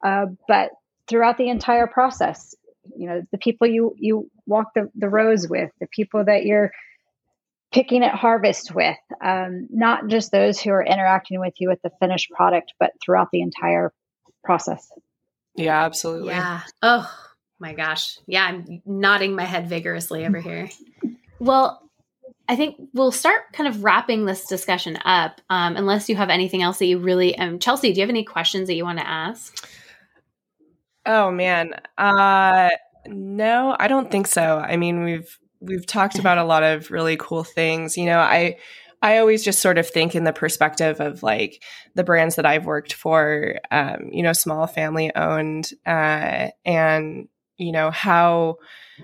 uh, but throughout the entire process, you know, the people you you walk the, the rows with, the people that you're picking at harvest with, um, not just those who are interacting with you with the finished product, but throughout the entire process. Yeah, absolutely. Yeah. Oh my gosh. Yeah, I'm nodding my head vigorously over (laughs) here. Well, I think we'll start kind of wrapping this discussion up, um, unless you have anything else that you really. Um, Chelsea, do you have any questions that you want to ask? Oh man, uh, no, I don't think so. I mean, we've we've talked about a lot of really cool things. You know, I I always just sort of think in the perspective of like the brands that I've worked for, um, you know, small family owned, uh, and you know how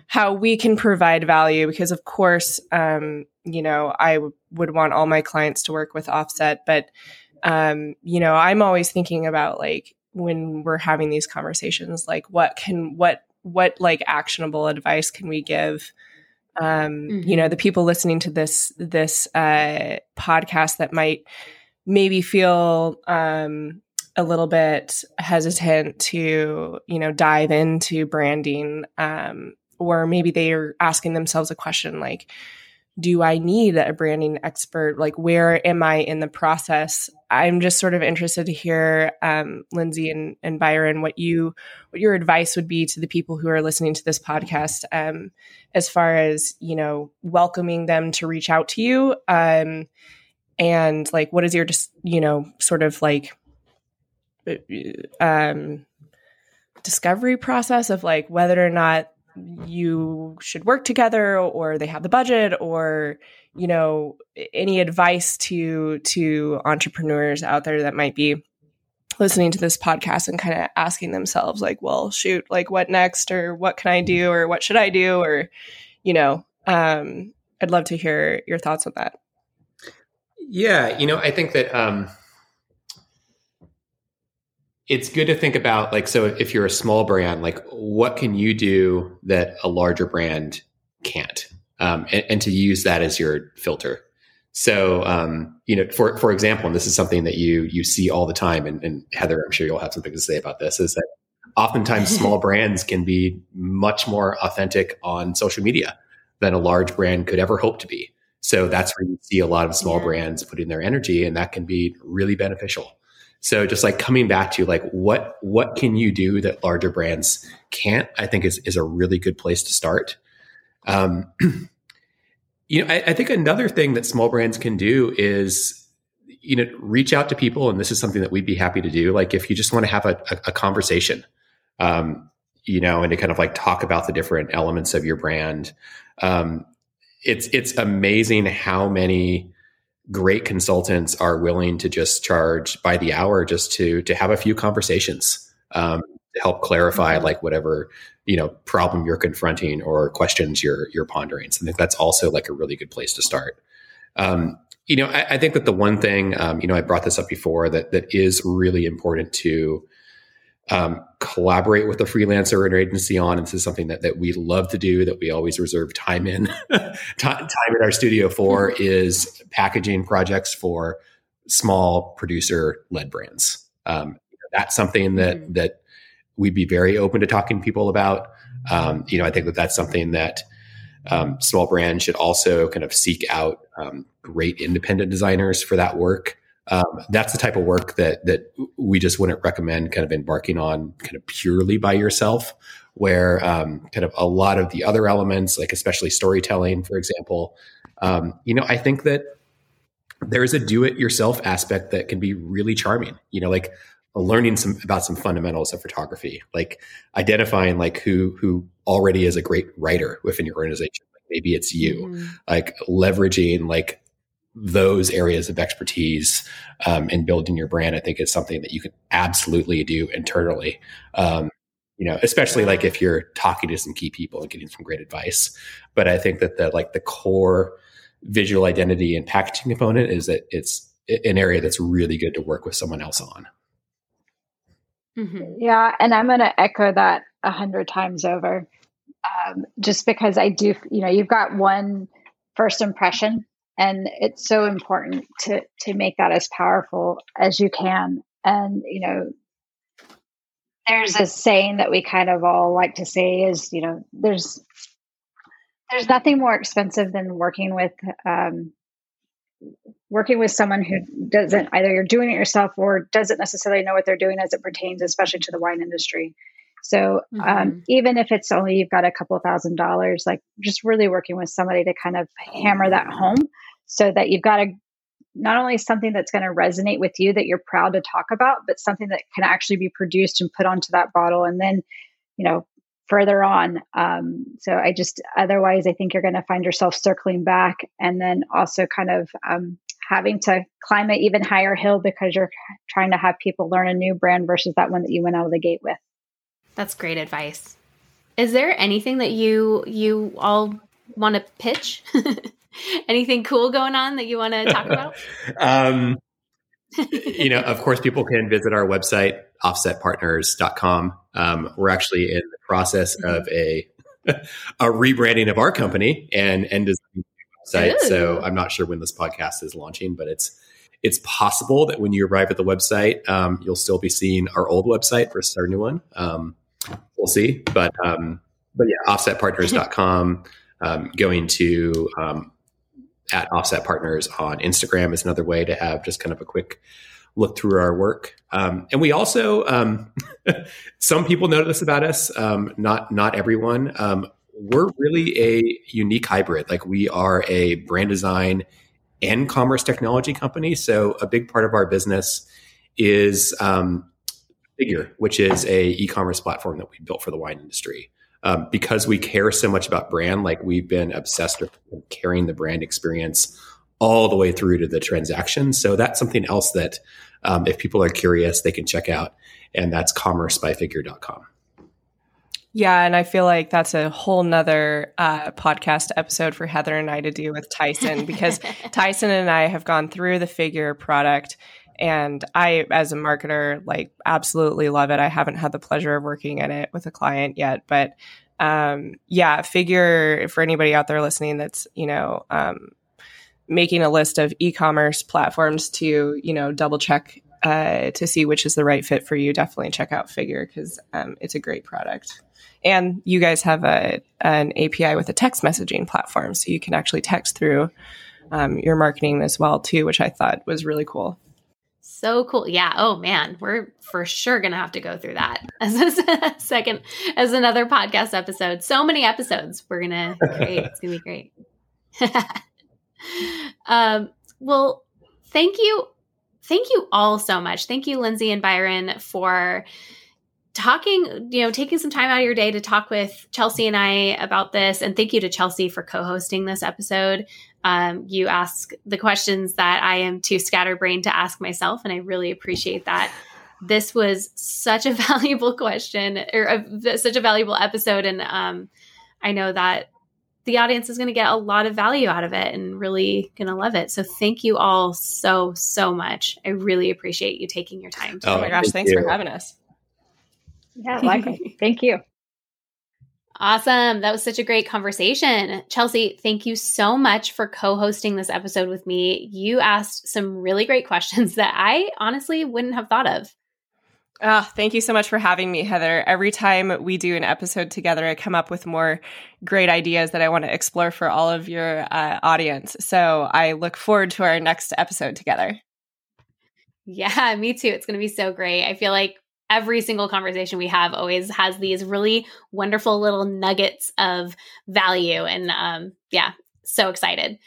how we can provide value because of course, um, you know, I w- would want all my clients to work with Offset, but um, you know, I'm always thinking about like when we're having these conversations like what can what what like actionable advice can we give um mm-hmm. you know mm-hmm. the people listening to this this uh podcast that might maybe feel um a little bit hesitant to you know dive into branding um or maybe they are asking themselves a question like do I need a branding expert? Like, where am I in the process? I'm just sort of interested to hear, um, Lindsey and, and Byron, what you what your advice would be to the people who are listening to this podcast, um, as far as you know, welcoming them to reach out to you, um, and like, what is your just you know, sort of like, uh, um, discovery process of like whether or not you should work together or they have the budget or you know any advice to to entrepreneurs out there that might be listening to this podcast and kind of asking themselves like well shoot like what next or what can i do or what should i do or you know um i'd love to hear your thoughts on that. Yeah you know i think that um it's good to think about like so if you're a small brand like what can you do that a larger brand can't um, and, and, to use that as your filter? So um, you know for for example and this is something that you you see all the time and, and heather i'm sure you'll have something to say about this is that oftentimes (laughs) small brands can be much more authentic on social media than a large brand could ever hope to be. So that's where you see a lot of small yeah. brands putting their energy and that can be really beneficial so just like coming back to like what what can you do that larger brands can't? I think is is a really good place to start. Um, (clears throat) you know, I, I think another thing that small brands can do is you know reach out to people, and this is something that we'd be happy to do. Like if you just want to have a, a, a conversation, um, you know, and to kind of like talk about the different elements of your brand. Um, it's it's amazing how many great consultants are willing to just charge by the hour just to to have a few conversations um, to help clarify mm-hmm. like whatever you know problem you're confronting or questions you're you're pondering. So I think that's also like a really good place to start. Um, you know, I, I, think that the one thing um, you know I brought this up before that that is really important to um, collaborate with a freelancer or an agency on. And this is something that, that we love to do, that we always reserve time in, (laughs) time in our studio for, is packaging projects for small producer led brands. Um, that's something that mm-hmm. that we'd be very open to talking to people about. Um, you know, I think that that's something that um, small brands should also kind of seek out um, great independent designers for that work um, that's the type of work that that we just wouldn't recommend kind of embarking on kind of purely by yourself where um, kind of a lot of the other elements like especially storytelling for example um, you know i think that there's a do it yourself aspect that can be really charming you know like learning some about some fundamentals of photography like identifying like who who already is a great writer within your organization maybe it's you mm-hmm. like leveraging like those areas of expertise um, in building your brand, I think is something that you can absolutely do internally. Um, you know, especially like if you're talking to some key people and getting some great advice. But I think that the like the core visual identity and packaging component is that it's an area that's really good to work with someone else on. Mm-hmm. Yeah, and I'm going to echo that a hundred times over, um, just because I do. You know, you've got one first impression and it's so important to to make that as powerful as you can. And you know there's a saying that we kind of all like to say is you know there's there's nothing more expensive than working with um, working with someone who doesn't either you're doing it yourself or doesn't necessarily know what they're doing as it pertains especially to the wine industry so um, mm-hmm. even if it's only you've got a couple thousand dollars like just really working with somebody to kind of hammer that home so that you've got a not only something that's going to resonate with you that you're proud to talk about, but something that can actually be produced and put onto that bottle and then, you know, further on. Um, so I just, otherwise, I think you're going to find yourself circling back and then also kind of um, having to climb an even higher hill because you're trying to have people learn a new brand versus that one that you went out of the gate with. That's great advice. Is there anything that you you all want to pitch? (laughs) Anything cool going on that you want to talk about? (laughs) um, you know, of course, people can visit our website, offsetpartners.com. Um, we're actually in the process mm-hmm. of a (laughs) a rebranding of our company and and designing website. Ooh. So I'm not sure when this podcast is launching, but it's it's possible that when you arrive at the website, um, you'll still be seeing our old website versus our new one. Um, we'll see, but um, but yeah, offsetpartners.com. Um, going to um, at Offset Partners on Instagram is another way to have just kind of a quick look through our work. Um, and we also, um, (laughs) some people know this about us, um, not not everyone. Um, we're really a unique hybrid. Like we are a brand design and commerce technology company. So a big part of our business is um, Figure, which is a e-commerce platform that we built for the wine industry um, because we care so much about brand, like we've been obsessed with carrying the brand experience all the way through to the transaction. So that's something else that um, if people are curious, they can check out. And that's commercebyfigure.com. Yeah, and I feel like that's a whole nother uh, podcast episode for Heather and I to do with Tyson because (laughs) Tyson and I have gone through the figure product and I, as a marketer, like absolutely love it. I haven't had the pleasure of working in it with a client yet, but um, yeah, figure for anybody out there listening that's, you know, um, making a list of e-commerce platforms to, you know, double check uh, to see which is the right fit for you, definitely check out Figure because um, it's a great product. And you guys have a an API with a text messaging platform, so you can actually text through um, your marketing as well too, which I thought was really cool. So cool. Yeah. Oh man, we're for sure going to have to go through that (laughs) as a second, as another podcast episode. So many episodes we're going (laughs) to create. It's going to be great. (laughs) um, well, thank you. Thank you all so much. Thank you, Lindsey and Byron, for talking, you know, taking some time out of your day to talk with Chelsea and I about this. And thank you to Chelsea for co hosting this episode. Um, you ask the questions that I am too scatterbrained to ask myself, and I really appreciate that. This was such a (laughs) valuable question or a, such a valuable episode, and um, I know that the audience is going to get a lot of value out of it and really going to love it. So thank you all so so much. I really appreciate you taking your time. oh my gosh, thanks you. for having us. Yeah, (laughs) likewise. thank you. Awesome. That was such a great conversation. Chelsea, thank you so much for co hosting this episode with me. You asked some really great questions (laughs) that I honestly wouldn't have thought of. Oh, thank you so much for having me, Heather. Every time we do an episode together, I come up with more great ideas that I want to explore for all of your uh, audience. So I look forward to our next episode together. Yeah, me too. It's going to be so great. I feel like every single conversation we have always has these really wonderful little nuggets of value. And um, yeah, so excited.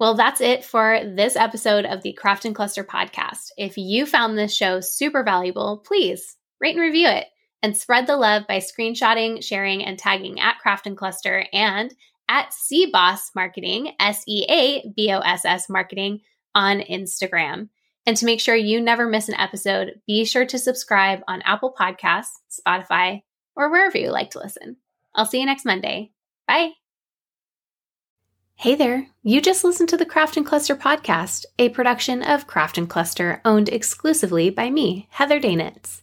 Well, that's it for this episode of the Craft and Cluster podcast. If you found this show super valuable, please rate and review it and spread the love by screenshotting, sharing, and tagging at Craft and Cluster and at SeaBoss Marketing, S E A B O S S Marketing on Instagram. And to make sure you never miss an episode, be sure to subscribe on Apple Podcasts, Spotify, or wherever you like to listen. I'll see you next Monday. Bye. Hey there. You just listened to the Craft and Cluster podcast, a production of Craft and Cluster owned exclusively by me, Heather Daenitz.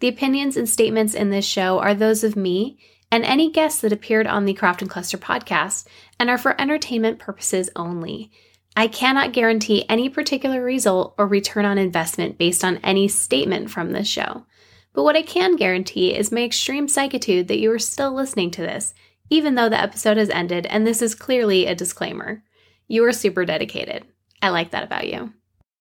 The opinions and statements in this show are those of me and any guests that appeared on the Craft and Cluster podcast and are for entertainment purposes only. I cannot guarantee any particular result or return on investment based on any statement from this show. But what I can guarantee is my extreme psychitude that you are still listening to this, even though the episode has ended and this is clearly a disclaimer. You are super dedicated. I like that about you.